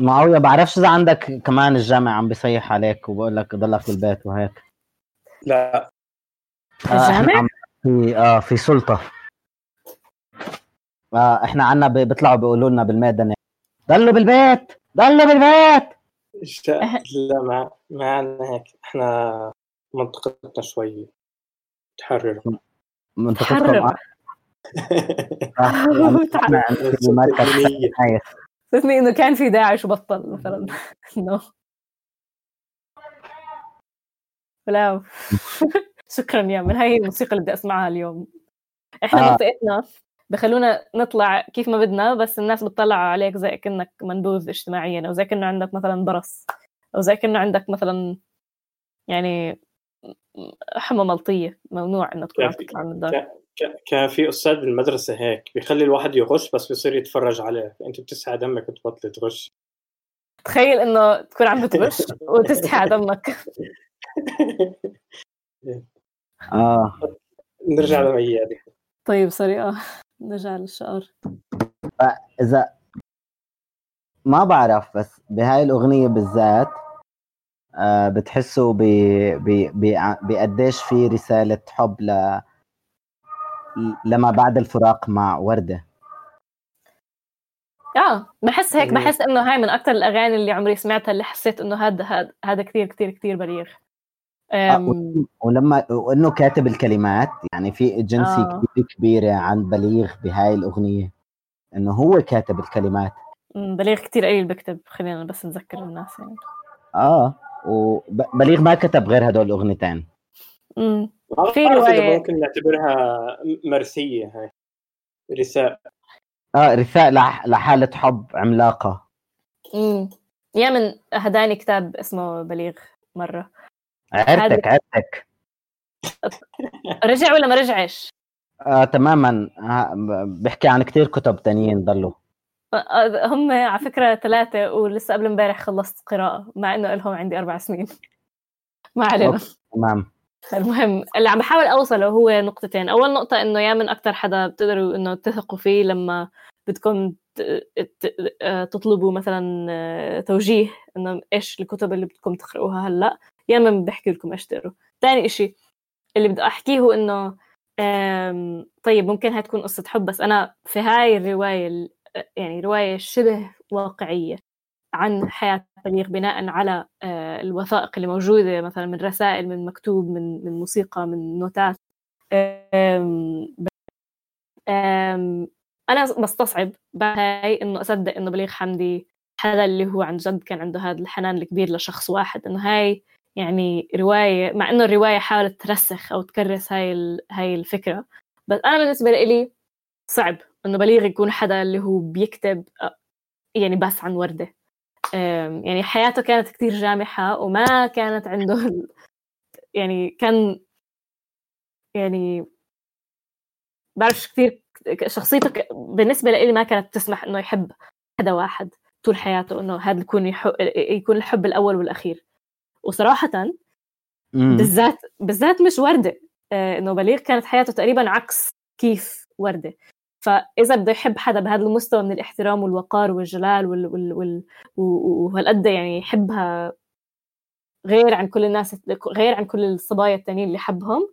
معاوية بعرفش إذا عندك كمان الجامع عم بيصيح عليك وبقول لك ضلك بالبيت وهيك. لا. آه، إحنا الجامع؟ عم- في آه في سلطة. آه إحنا عنا ب- بيطلعوا بيقولوا لنا بالميدان ضلوا بالبيت! ضلوا بالبيت! لا ما ما عندنا هيك. إحنا منطقتنا شوي تحرر. منطقتكم تحرر. آه، مركز. صدقني إنه كان في داعش وبطل مثلا. انه لا شكرا يا من. هاي الموسيقى اللي بدي أسمعها اليوم. إحنا آه. منطقتنا بخلونا نطلع كيف ما بدنا بس الناس بتطلع عليك زي كأنك منبوذ اجتماعيا أو زي كأنه عندك مثلا برص أو زي كأنه عندك مثلا يعني حمى ملطية ممنوع إنه تكون عم. تطلع من الدار. كان في أستاذ بالمدرسة هيك بيخلي الواحد يغش بس بيصير يتفرج عليه. أنت بتسعى دمك تبطل تغش. تخيل إنه تكون عم بتغش وتستحى دمك. آه. نرجع لميادة طيب سوري آه. نرجع للشعر. إذا ما بعرف بس بهاي الأغنية بالذات آه بتحسوا ب ب- ب- بقديش في رسالة حب ل لما بعد الفراق مع وردة. آه بحس هيك مم. بحس إنه هاي من أكثر الأغاني اللي عمري سمعتها اللي حسيت إنه هذا هذا هذا كثير كثير كثير بليغ. آه، أم، ولما وإنه كاتب الكلمات يعني في ايجنسي آه. كثير كبيرة عن بليغ بهاي الأغنية. إنه هو كاتب الكلمات. بليغ كثير قليل بكتب خلينا بس نذكر الناس يعني. آه وبليغ ما كتب غير هدول الأغنيتين. أم، ما في رواية- ممكن نعتبرها مرثية هاي. رثاء. آه رثاء لح- لحالة حب عملاقة. أم. يمن هداني كتاب اسمه بليغ مرة. عرتك عرتك رجع ولا ما رجعش؟ آه تماما. آه بحكي عن كتير كتب تانيين ضلوا. آه، هم على فكرة ثلاثة ولسه قبل امبارح خلصت قراءة مع إنه لهم عندي أربع سنين. ما علينا. تمام. المهم اللي عم بحاول أوصله هو نقطتين. أول نقطة إنه يا من أكثر حدا بتقدروا إنه تثقوا فيه لما بدكم آه، تطلبوا مثلا آه، توجيه إنه إيش الكتب اللي بدكم تقرأوها هلأ. يا من بحكي لكم إيش تقروا. ثاني إشي اللي بدي أحكيه هو إنه طيب ممكن هاي تكون قصة حب بس أنا في هاي الرواية ال- يعني رواية شبه واقعية عن حياة بليغ بناء على آه، الوثائق اللي موجودة مثلا من رسائل من مكتوب من من موسيقى من نوتات. أنا بستصعب بهاي إنه أصدق إنه بليغ حمدي حدا اللي هو عن جد كان عنده هذا الحنان الكبير لشخص واحد. إنه هاي يعني رواية مع إنه الرواية حاولت ترسخ أو تكرس هاي هاي الفكرة. بس أنا بالنسبة لي صعب إنه بليغ يكون حدا اللي هو بيكتب آه، يعني بس عن وردة. يعني حياته كانت كتير جامحة وما كانت عنده يعني كان يعني بعرفش كثير شخصيته بالنسبة لي ما كانت تسمح إنه يحب حدا واحد طول حياته إنه هذا يكون يكون الحب الأول والأخير. وصراحة مم. بالذات بالذات مش وردة. آه، إنه بليغ كانت حياته تقريبا عكس كيف وردة. فإذا بده يحب حدا بهذا المستوى من الاحترام والوقار والجلال وال وال وال وهالقد يعني يحبها غير عن كل الناس غير عن كل الصبايا التانيين اللي حبهم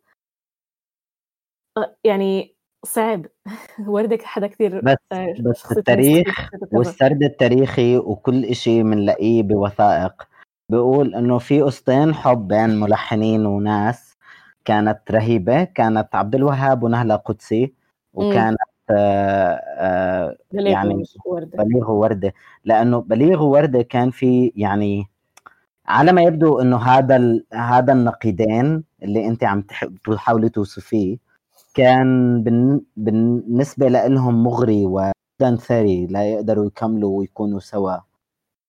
يعني صعب. وردة حدا كثير بس آه، بس التاريخ. والسرد التاريخي وكل إشي بنلاقيه بوثائق. بيقول إنه في قصتين حب بين ملحنين وناس كانت رهيبة كانت عبد الوهاب ونهلة قدسي وكانت آه آه بليغ يعني وردة بليغ ووردة لأنه بليغ ووردة كان في يعني على ما يبدو إنه هذا. هذا النقيضين اللي أنت عم تح... تحاولي توصفيه كان بالن... بالنسبة لهم مغري وجدا ثري لا يقدروا يكملوا ويكونوا سوا.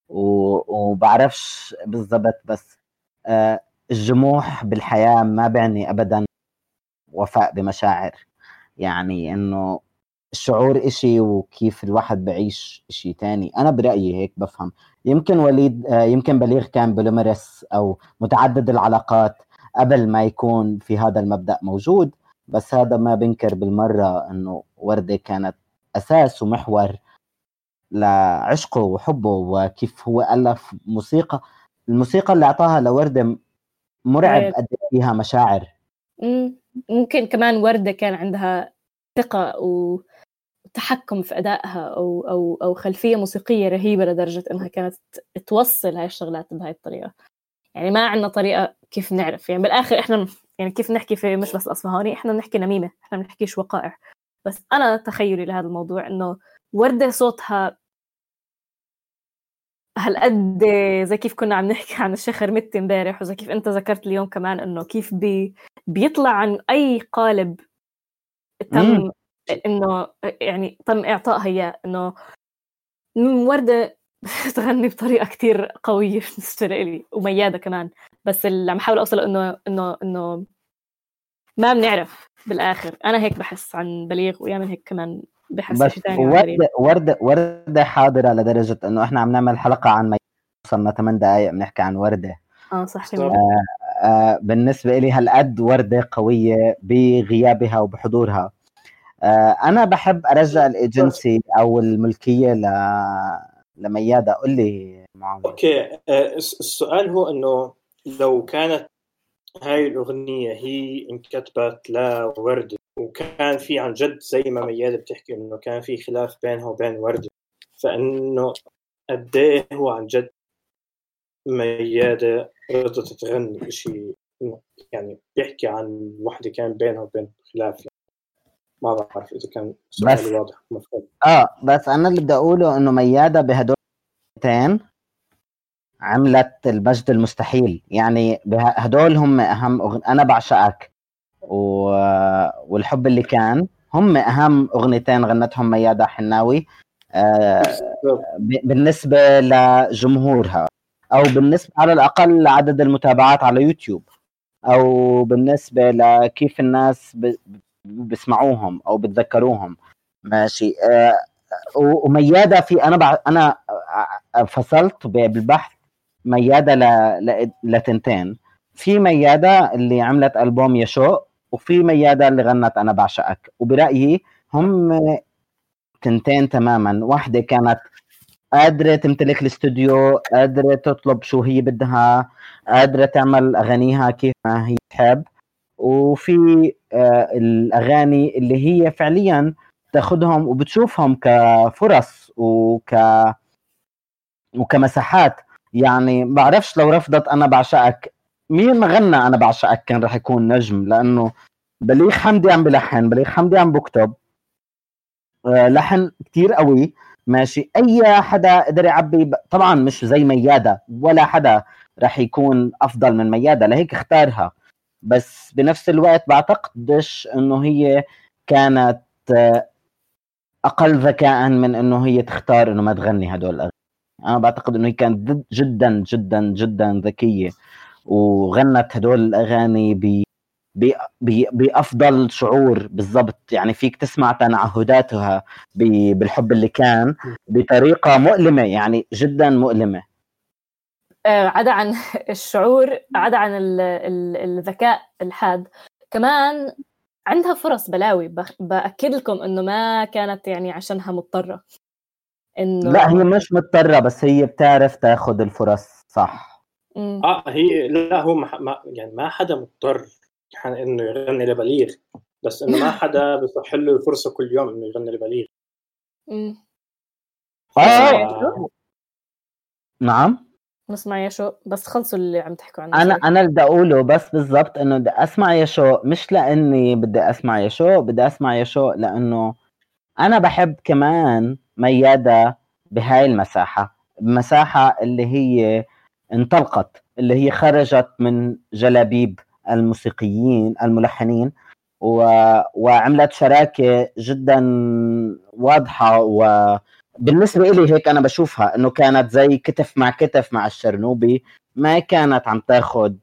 وبعرفش بالضبط بس آه الجموح بالحياة ما بعني ابدا وفاء بمشاعر يعني إنه الشعور إشي وكيف الواحد بعيش إشي تاني أنا برأيي هيك بفهم يمكن وليد آه، يمكن بليغ كان بوليمرس أو متعدد العلاقات قبل ما يكون في هذا المبدأ موجود بس هذا ما بنكر بالمرة أنه وردة كانت أساس ومحور لعشقه وحبه وكيف هو ألف موسيقى الموسيقى اللي أعطاها لوردة مرعب إيه. قد إيه فيها مشاعر مم. ممكن كمان وردة كان عندها ثقة وتحكم في أدائها أو أو أو خلفية موسيقية رهيبة لدرجة إنها كانت توصل هاي الشغلات بهاي الطريقة. يعني ما عندنا طريقة كيف نعرف. يعني بالآخر إحنا يعني كيف نحكي في مش بس الأصفهاني؟ إحنا بنحكي نميمة إحنا بنحكيش وقائع. بس أنا تخيلي لهذا الموضوع إنه وردة صوتها هالقد زي كيف كنا عم نحكي عن الشيخ رمتي إمبارح وزي كيف أنت ذكرت اليوم كمان إنه كيف بي بيطلع عن أي قالب تم. إنه يعني تم اعطائها اياه إنه وردة تغني بطريقة كتير قوية بالنسبة لي وميادة كمان بس اللي عم احاول أوصله إنه إنه إنه ما بنعرف بالآخر أنا هيك بحس عن بليغ ويامن هيك كمان بحس بس. وردة وردة وردة حاضرة لدرجة إنه إحنا عم نعمل حلقة عن وصلنا 8 دقائق بنحكي عن وردة آه صح. جميل. آه بالنسبة لي هالقد وردة قوية بغيابها وبحضورها آه أنا بحب أرجع الإيجنسي أو الملكية ل لميادة. قول لي معاوية. okay. آه، الس- السؤال هو إنه لو كانت هاي الأغنية هي انكتبت لوردة وكان في عن جد زي ما ميادة بتحكي إنه كان في خلاف بينها وبين وردة فإنه قد إيه هو عن جد ميادة رضت تغني شيء يعني بيحكي عن وحدة كان بينها وبين خلاف. يعني. ما بعرف إذا كان بس- سؤالي واضح مفهوم. آه بس أنا اللي بدي أقوله إنه ميادة بهدول عملت المجد المستحيل. يعني هدول هم أهم أغن... أنا بعشقك. و... والحب اللي كان هم أهم أغنيتين غنتهم ميادة حناوي. آه ب- بالنسبة لجمهورها أو بالنسبة على الأقل لعدد المتابعات على يوتيوب أو بالنسبة لكيف الناس ب... بيسمعوهم أو بتذكروهم. ماشي. آه و- وميادة في أنا بع... أنا فصلت بالبحث ميادة ل... ل... لتنتين. في ميادة اللي عملت ألبوم يشوق وفي ميادة اللي غنت أنا بعشقك. وبرأيي هم تنتين تماما. واحدة كانت قادرة تمتلك الاستوديو قادرة تطلب شو هي بدها قادرة تعمل أغانيها كيف ما هي تحب. وفي آه الأغاني اللي هي فعليا تاخذهم وبتشوفهم كفرص وك وكمساحات. يعني بعرفش لو رفضت أنا بعشقك. مين غنى أنا بعشقك كان رح يكون نجم لأنه بليغ حمدي عم بلحن بليغ حمدي عم بكتب. آه، لحن كتير قوي. ماشي. أي حدا قدر يعبي طبعا مش زي ميادة ولا حدا رح يكون أفضل من ميادة لهيك اختارها. بس بنفس الوقت بعتقدش إنه هي كانت آه، أقل ذكاء من إنه هي تختار إنه ما تغني هدول الأغاني. أنا بعتقد إنه هي كانت جدا جدا جدا ذكية. وغنت هدول الأغاني ب بأفضل شعور بالضبط. يعني فيك تسمع تنعهداتها بالحب اللي كان بطريقة مؤلمة يعني جدا مؤلمة. عدا عن الشعور عدا عن ال- ال- الذكاء الحاد. كمان عندها فرص بلاوي. بأكد لكم إنه ما كانت يعني عشانها مضطرة. إنه لا هي مش مضطرة بس هي بتعرف تاخذ الفرص صح. مم. آه هي لا هو ما ما- يعني ما حدا مضطر يعني إنه يغني لبليغ. بس إنه ما حدا بصح له الفرصة كل يوم إنه يغني لبليغ. مم. آه. آه. نعم. نسمع يا شو بس خلصوا اللي عم تحكوا عنه أنا. أنا اللي بدي أقوله بس بالضبط إنه بدي أسمع يشوق مش لإني بدي أسمع يشوق بدي أسمع يشوق لإنه أنا بحب كمان ميادة بهاي المساحة المساحة اللي هي انطلقت اللي هي خرجت من جلابيب الموسيقيين الملحنين و... وعملت شراكة جدا واضحة وبالنسبة إلي هيك أنا بشوفها إنه كانت زي كتف مع كتف مع الشرنوبي ما كانت عم تاخد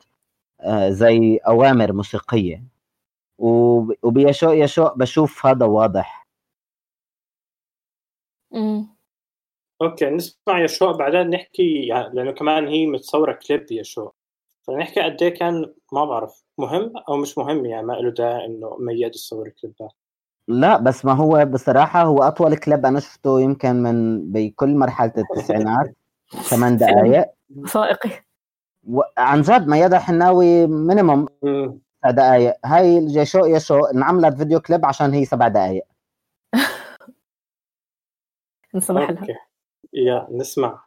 آه، زي أوامر موسيقية. وب- وبيشوق يشوق بشوف هذا واضح. مم. أوكي نسمع يشوع بعدين نحكي يعني لأنه كمان هي متصورة كليب يشوع فنحكي قد إيه كان ما بعرف مهم أو مش مهم يعني ما له داعي إنه مياد يصور كليبات لا بس ما هو بصراحة هو أطول كليب أنا شفته يمكن من بكل مرحلة التسعينات ثمان دقائق وثائقي وعن جد مياد الحناوي مينيموم دقائق هاي الجيشو يشو انعملت فيديو كليب عشان هي سبع دقائق نسمح لها. أوكي. يا نسمع.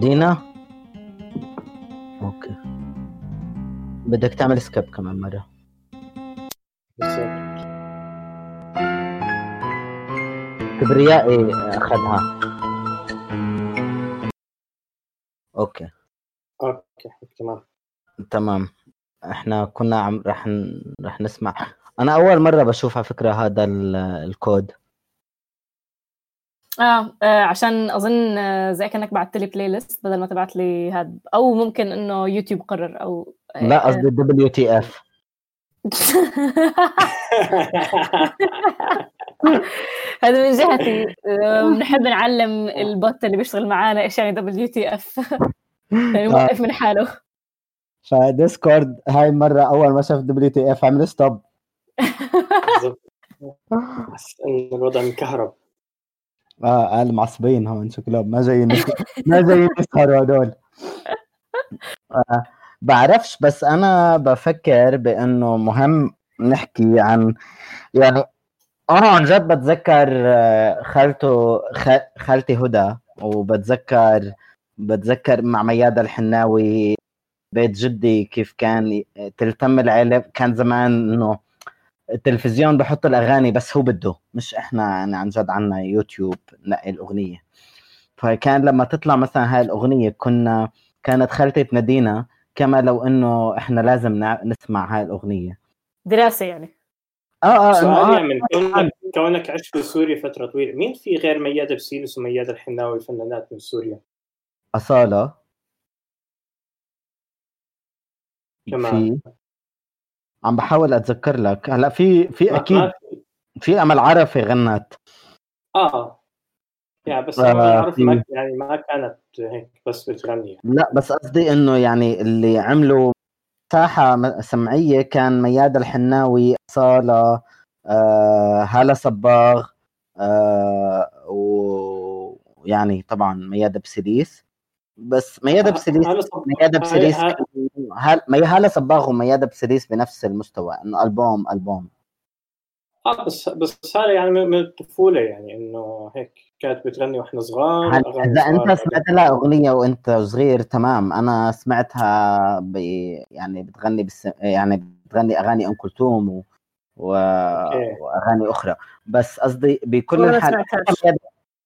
دينا okay. بدك تعمل skip كمان مرة. بالضبط. كبريائي أخذها. أوكي. أوكي تمام. تمام. إحنا كنا عم رح. رح نسمع. أنا أول مرة بشوف على فكرة هذا ال... الكود. آه, آه عشان أظن آه، زي كأنك بعت لي playlist بدل ما تبعت لي هاد. أو ممكن إنه يوتيوب قرر أو لا قصدي دبليو تي اف هذا من جهتي. آه، بنحب نعلم ال bot اللي بيشتغل معانا إيش يعني WTF يعني موقف من حاله. ف Discord هاي المرة أول ما شاف WTF عمل stop الوضع مكهرب. آه قال معصبين هون شكلهم ما جايين ما جايين يسهروا هدول. آه بعرفش بس أنا بفكر بأنه مهم نحكي عن يعني أنا عن جد بتذكر آه، خالته خالتي هدى وبتذكر بتذكر مع ميادة الحناوي. بيت جدي كيف كان تلتم العيلة. كان زمان إنه التلفزيون بحط الأغاني بس هو بده مش إحنا يعني عن جد عنا يوتيوب نقي الأغنية. فكان لما تطلع مثلا هاي الأغنية كنا كانت خالتي تنادينا كما لو إنه إحنا لازم نسمع هاي الأغنية. دراسة يعني. آه آه سؤال آه، من كونك كونك عشت في سوريا فترة طويلة مين في غير ميادة بسيلس وميادة الحناوي فنانات من سوريا؟ أصالة. كمان. عم بحاول أتذكر لك. هلأ في في أكيد في- أمل عرفه غنت. آه. يعني بس آه، ما يعني ما كانت هيك بس بتغني. لأ بس قصدي إنه يعني اللي عملوا مساحة م- سمعية كان مياد الحناوي اصاله آه هالة صباغ آه ويعني طبعا مياد بسليس بس مياد بسليس هلا صب- مياد بسليس مي هاله صباغ ومياد بسليس بنفس المستوى؟ إنه ألبوم ألبوم. آه بس بس هذا يعني من من الطفولة يعني إنه هيك كانت بتغني وإحنا صغار هل- إذا. أنت سمعت لها أغنية وإنت صغير تمام. أنا سمعتها ب... يعني بتغني بس... يعني بتغني أغاني أم كلثوم و... و... وأغاني أخرى. بس قصدي بكل سمعتهاش.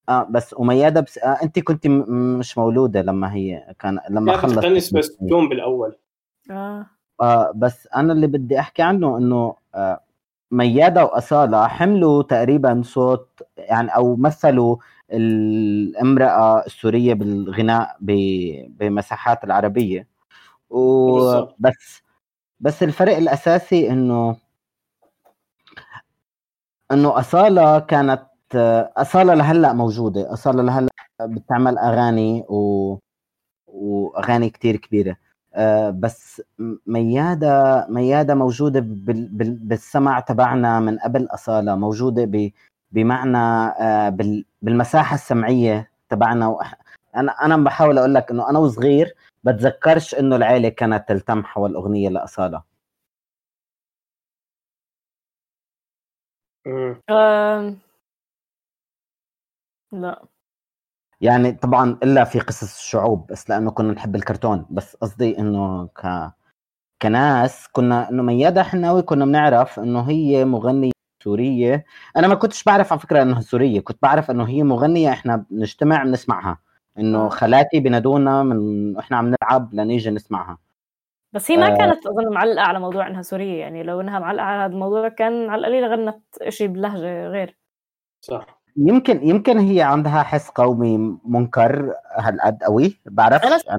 آه بس وميادة بس آه أنت كنت م... مش مولودة لما هي كان لما كانت بتغني خلصت سبيس تون بالأول. آه. آه بس أنا اللي بدي أحكي عنه إنه آه ميادة وأصالة حملوا تقريبا صوت يعني أو مثلوا الامرأة السورية بالغناء بمساحات العربية. وبس بس الفرق الأساسي إنه إنه أصالة كانت أصالة لهلأ موجودة. أصالة لهلأ بتعمل أغاني و... وأغاني كتير كبيرة. آه، بس م- ميادة ميادة موجودة بال... بال... بالسمع تبعنا من قبل أصالة موجودة ب... بمعنى آه، بال... بالمساحة السمعية تبعنا. أنا أنا بحاول أقول لك إنه أنا وصغير بتذكرش إنه العيلة كانت تلتم حول مم. آم، لا يعني طبعا إلا في قصص الشعوب بس لأنه كنا نحب الكرتون. بس قصدي إنه ك كناس كنا إنه ميادة حناوي كنا بنعرف إنه هي مغنية سورية. أنا ما كنتش بعرف على فكرة إنها سورية كنت بعرف إنه هي مغنية إحنا بنجتمع بنسمعها. إنه آه. خالاتي بنادونا من إحنا عم نلعب لنيجي نسمعها. بس هي ما آه. كانت أظن معلقة على موضوع إنها سورية يعني لو إنها معلقة على هذا الموضوع كان على القليل غنت شيء بلهجة غير. صح. يمكن يمكن هي عندها حس قومي منكر هالقد قوي بعرفش أنا-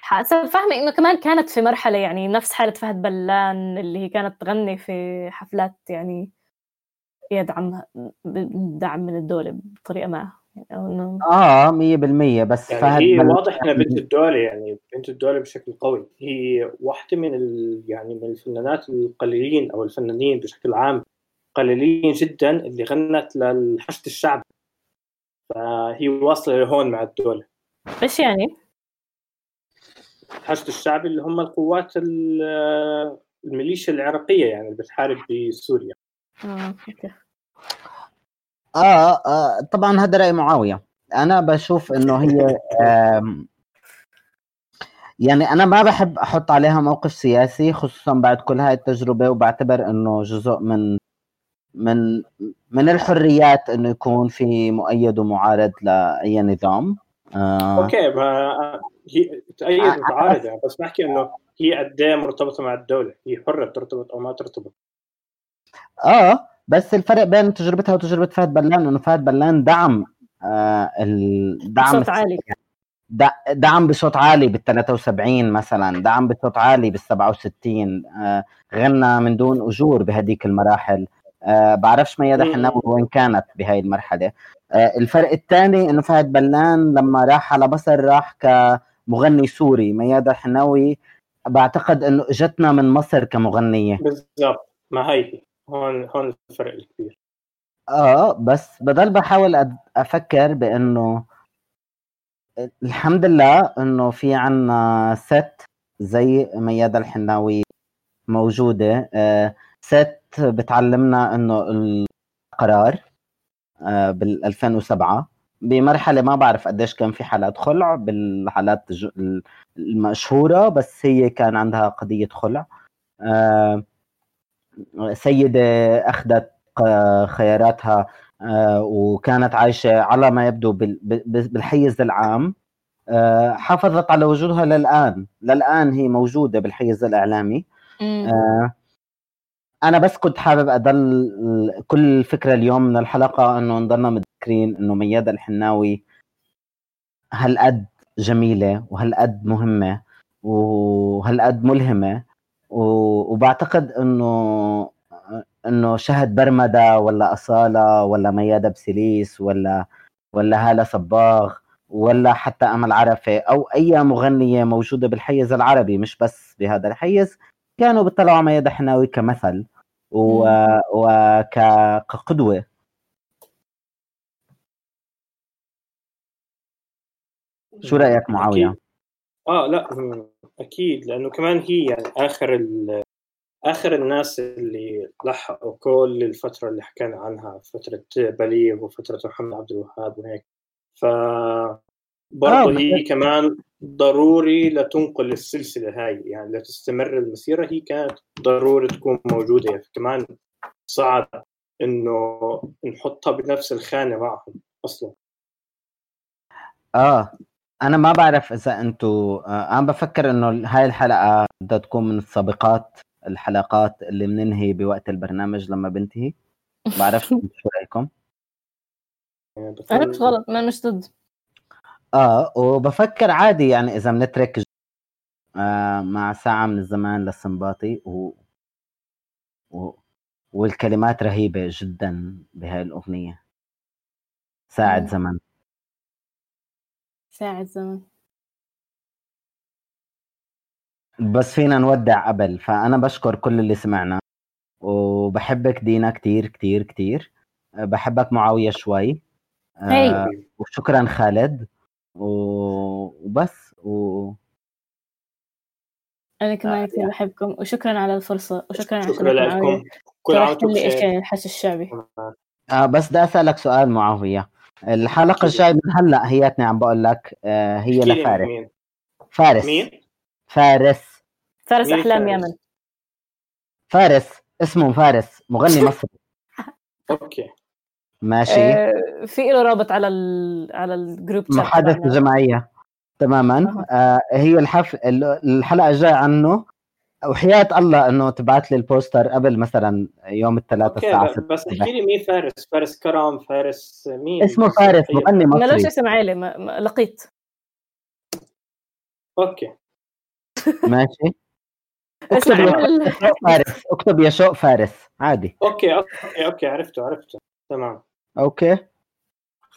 حسب فاهمة إنه كمان كانت في مرحلة يعني نفس حالة فهد بلان اللي هي كانت تغني في حفلات يعني يدعم دعم من الدولة بطريقة ما. يعني أو إنه آه 100% بس يعني فهد هي واضح إنها بنت الدولة يعني بنت الدولة بشكل قوي. هي واحدة من ال... يعني من الفنانات القليلين أو الفنانين بشكل عام قليلين جدا اللي غنت للحشد الشعبي. فهي واصلة لهون مع الدولة إيش يعني؟ الحشد الشعبي اللي هم القوات ال- الميليشيا العراقية يعني اللي بتحارب بسوريا. آه أوكي. آه, آه طبعا هذا رأي معاوية. أنا بشوف إنه هي يعني أنا ما بحب أحط عليها موقف سياسي خصوصا بعد كل هاي التجربة وبعتبر إنه جزء من من من الحريات إنه يكون في مؤيد ومعارض لأي نظام؟ آه. okay ما هي تأيد آه، وتعارض يعني بس بحكي إنه هي قد إيه مرتبطة مع الدولة هي حرة ترتبط أو ما ترتبط. آه بس الفرق بين تجربتها وتجربة فهد بلان إنه فهد بلان دعم آه الدعم صوت عالي. د- دعم بصوت عالي بال 73 مثلا دعم بصوت عالي بال 67 آه، غنى من دون أجور بهديك المراحل. آه، بعرفش ميادة. حناوي وين كانت بهاي المرحلة. آه، الفرق الثاني إنه فهد بلان لما راح على مصر راح كمغني سوري ميادة حناوي بعتقد إنه إجتنا من مصر كمغنية. بالضبط. ما هي هون هون الفرق الكبير. آه بس بضل بحاول أفكر بإنه الحمد لله إنه في عنا ست زي ميادة الحناوي موجودة. آه، ست بتعلمنا إنه القرار آه، بال 2007 بمرحلة ما بعرف قديش كان في حالات خلع بالحالات المشهورة بس هي كان عندها قضية خلع. آه، سيدة أخذت ق- خياراتها آه، وكانت عايشة على ما يبدو بال- بال- بالحيز العام. آه، حافظت على وجودها للآن. للآن هي موجودة بالحيز الإعلامي. أنا بس كنت حابب أضل كل الفكرة اليوم من الحلقة إنه نضلنا متذكرين إنه ميادة الحناوي هالقد جميلة وهالقد مهمة وهالقد ملهمة و- وبعتقد إنه إنه شهد برمده ولا أصالة ولا ميادة بسليس ولا ولا هالة صباغ ولا حتى أمل عرفة أو أي مغنية موجودة بالحيز العربي مش بس بهذا الحيز كانوا بيطلعوا على ميادة حناوي كمثل. وكقدوة شو رأيك معاوية؟ أكيد. آه لا أكيد لأنه كمان هي يعني آخر. آخر الناس اللي لحقوا كل الفترة اللي حكينا عنها فترة بليغ وفترة محمد عبد الوهاب وهيك ف برضه آه، هي كمان ضروري لتنقل السلسلة هاي يعني لتستمر المسيرة. هي كانت ضروري تكون موجودة. يعني كمان صعب إنه نحطها بنفس الخانة معهم أصلا. آه أنا ما بعرف إذا أنتم آه أنا بفكر إنه هاي الحلقة بدها تكون من السابقات الحلقات اللي بننهي بوقت البرنامج لما بنتهي. بعرف شو رأيكم. أنا مش غلط ما مش ضد. آه وبفكر عادي يعني إذا بنترك آه مع ساعة من الزمان للسنباطي و... و... والكلمات رهيبة جدا بهاي الأغنية. ساعة. زمن. ساعة زمن. بس فينا نودع قبل فأنا بشكر كل اللي سمعنا وبحبك دينا كتير كتير كتير. بحبك معاوية شوي. هي. وشكرا خالد. وبس و... أنا كمان آه، كثير بحبكم وشكرا على الفرصة وشكرا على شكرا. لكم. كل عام لي إيش بخير. يعني الحش الشعبي. آه بس بدي أسألك سؤال معاوية الحلقة أكيد. الجاي من هلأ هياتني عم بقول لك آه هي لفارس. مين؟ فارس. مين؟ فارس. فارس مين أحلام فارس؟ يمن. فارس. اسمه فارس. مغني مصري. أوكي. ماشي. آه في له رابط على ال... على ال group تبعنا. جماعية. تماما. آه هي الحف... الحلقة الجاية عنه وحياة الله إنه تبعت لي ال poster قبل مثلا يوم الثلاثاء okay الساعة ب- 6 بس احكي لي مين فارس؟ فارس كرم فارس مين؟ اسمه فارس أي- مغني مصري. اسم عائلة ما... ما... لقيت okay. ماشي. اكتب يا فارس. اكتب يا شوق فارس. عادي. okay okay okay عرفته عرفته. تمام. okay.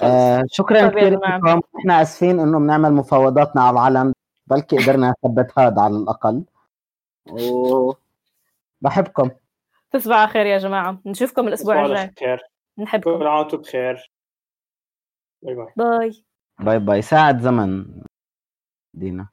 آه شكرا يا كثير جماعة. لكم إحنا آسفين إنه بنعمل مفاوضاتنا على العلن بلكي قدرنا نثبت هذا على الأقل. و بحبكم. تصبحوا على خير يا جماعة. نشوفكم الأسبوع تصبحوا الجاي. على خير. نحبكم. كل عام وأنتم بخير. باي باي. باي. باي باي. ساعة زمن. دينا.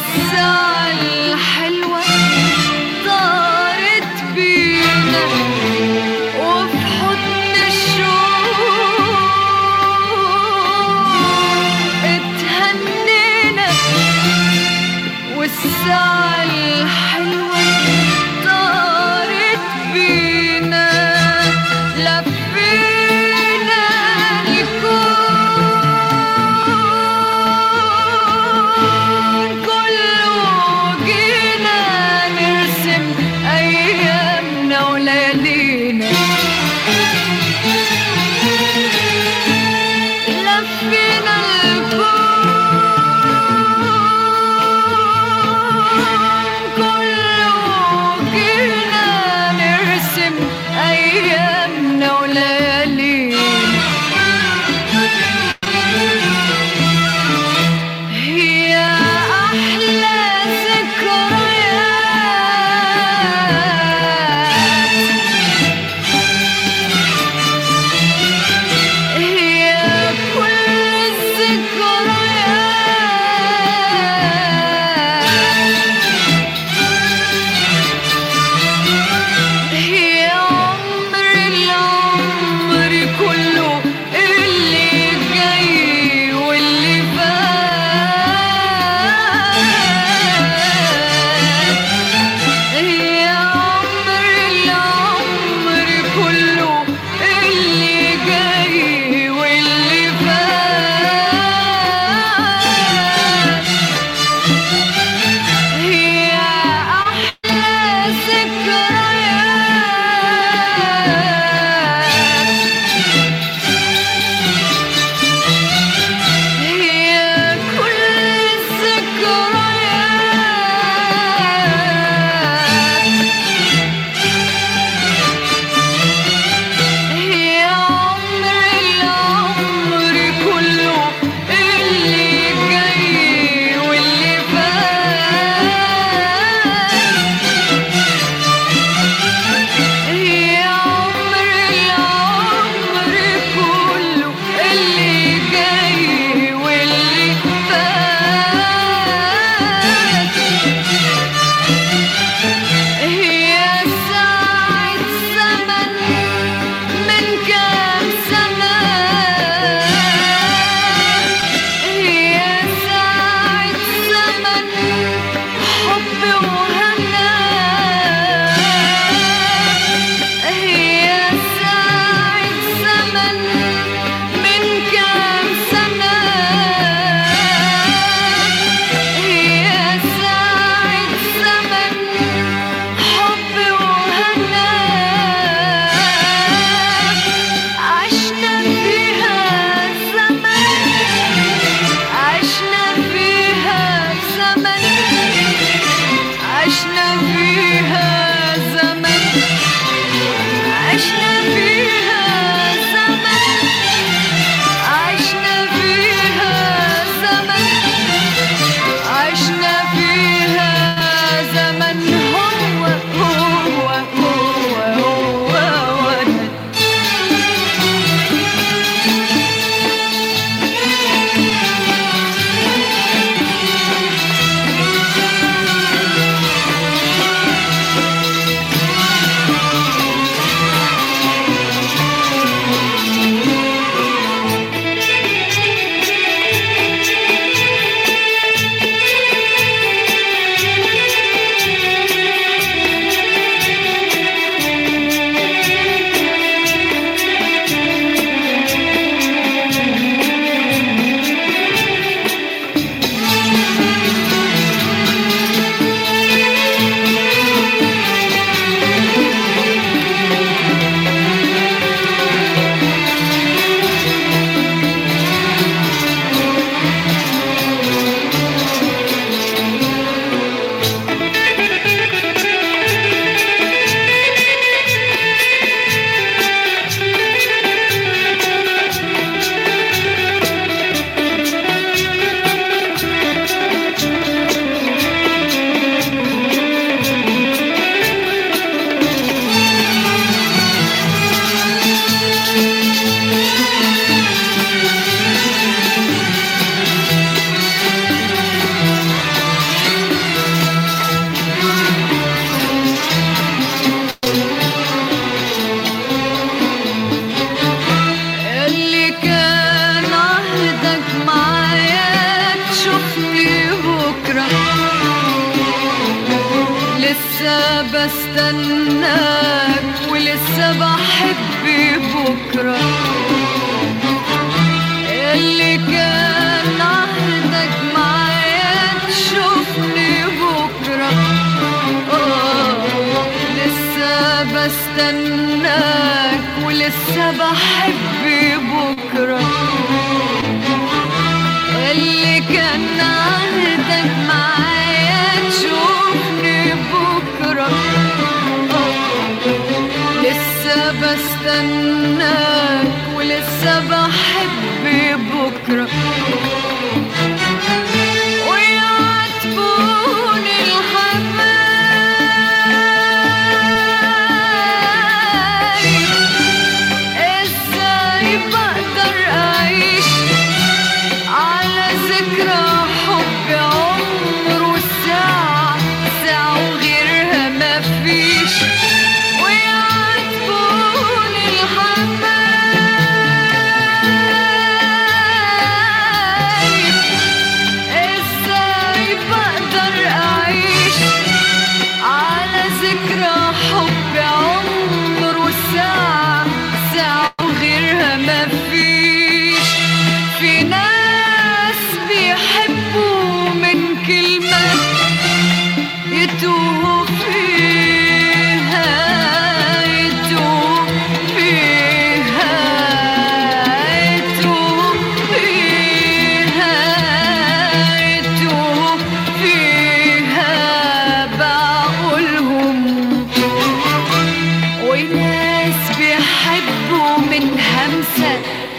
sunny.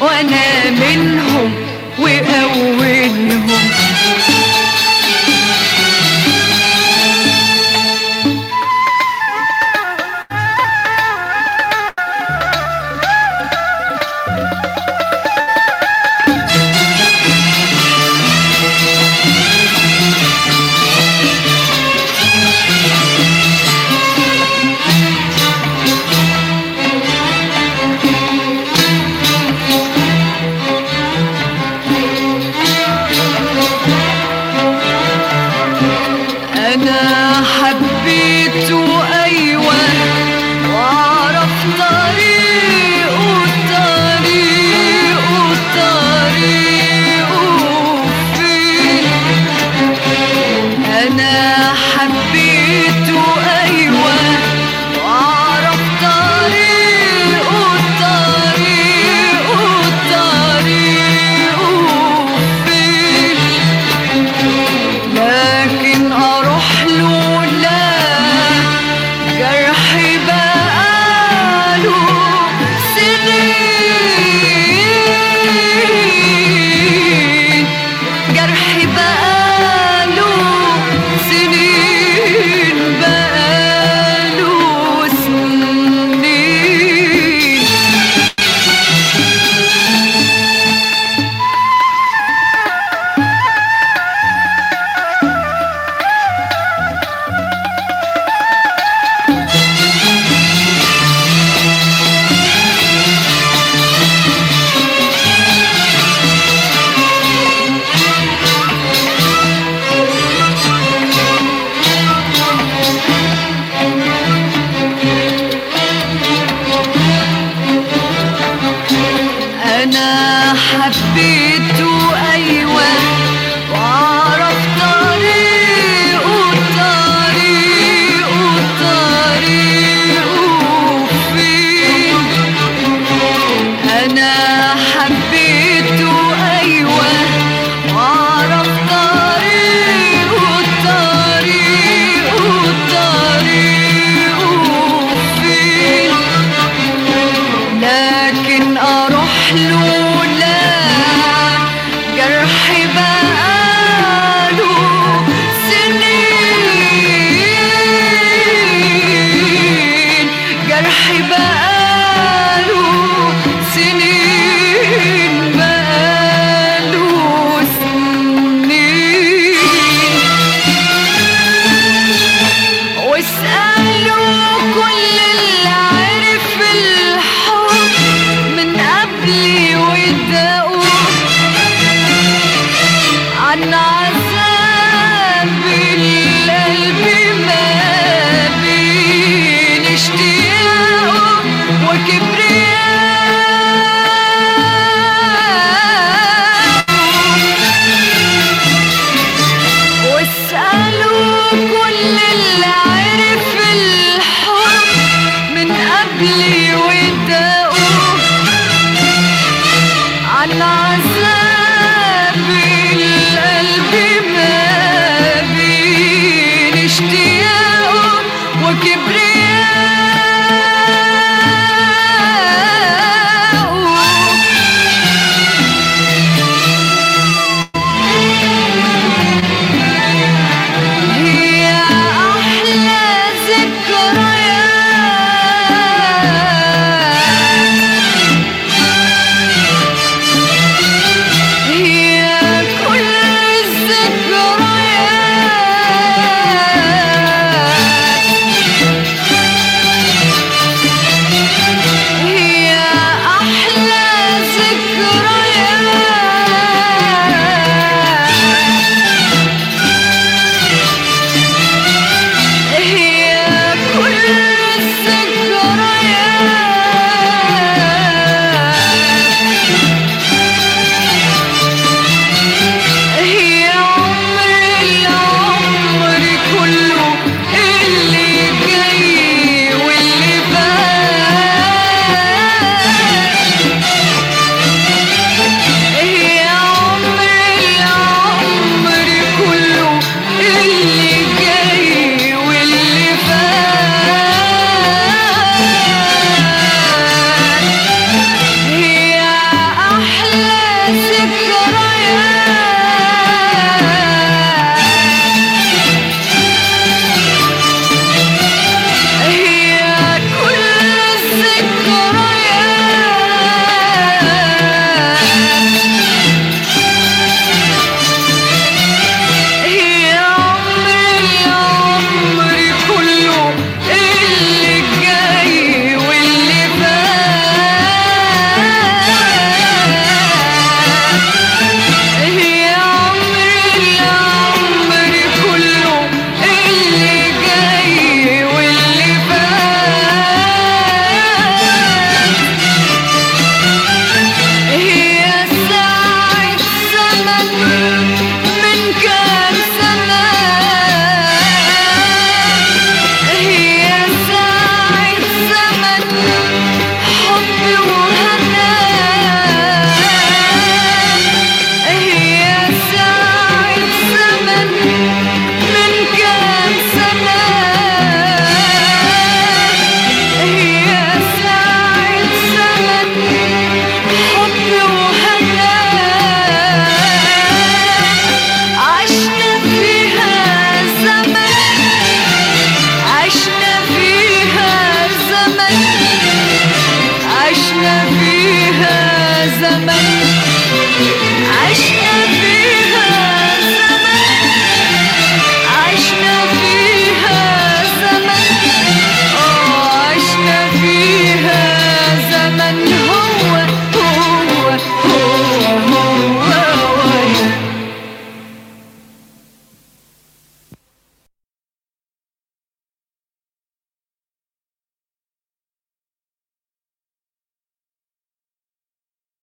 وأنا منهم وأولهم.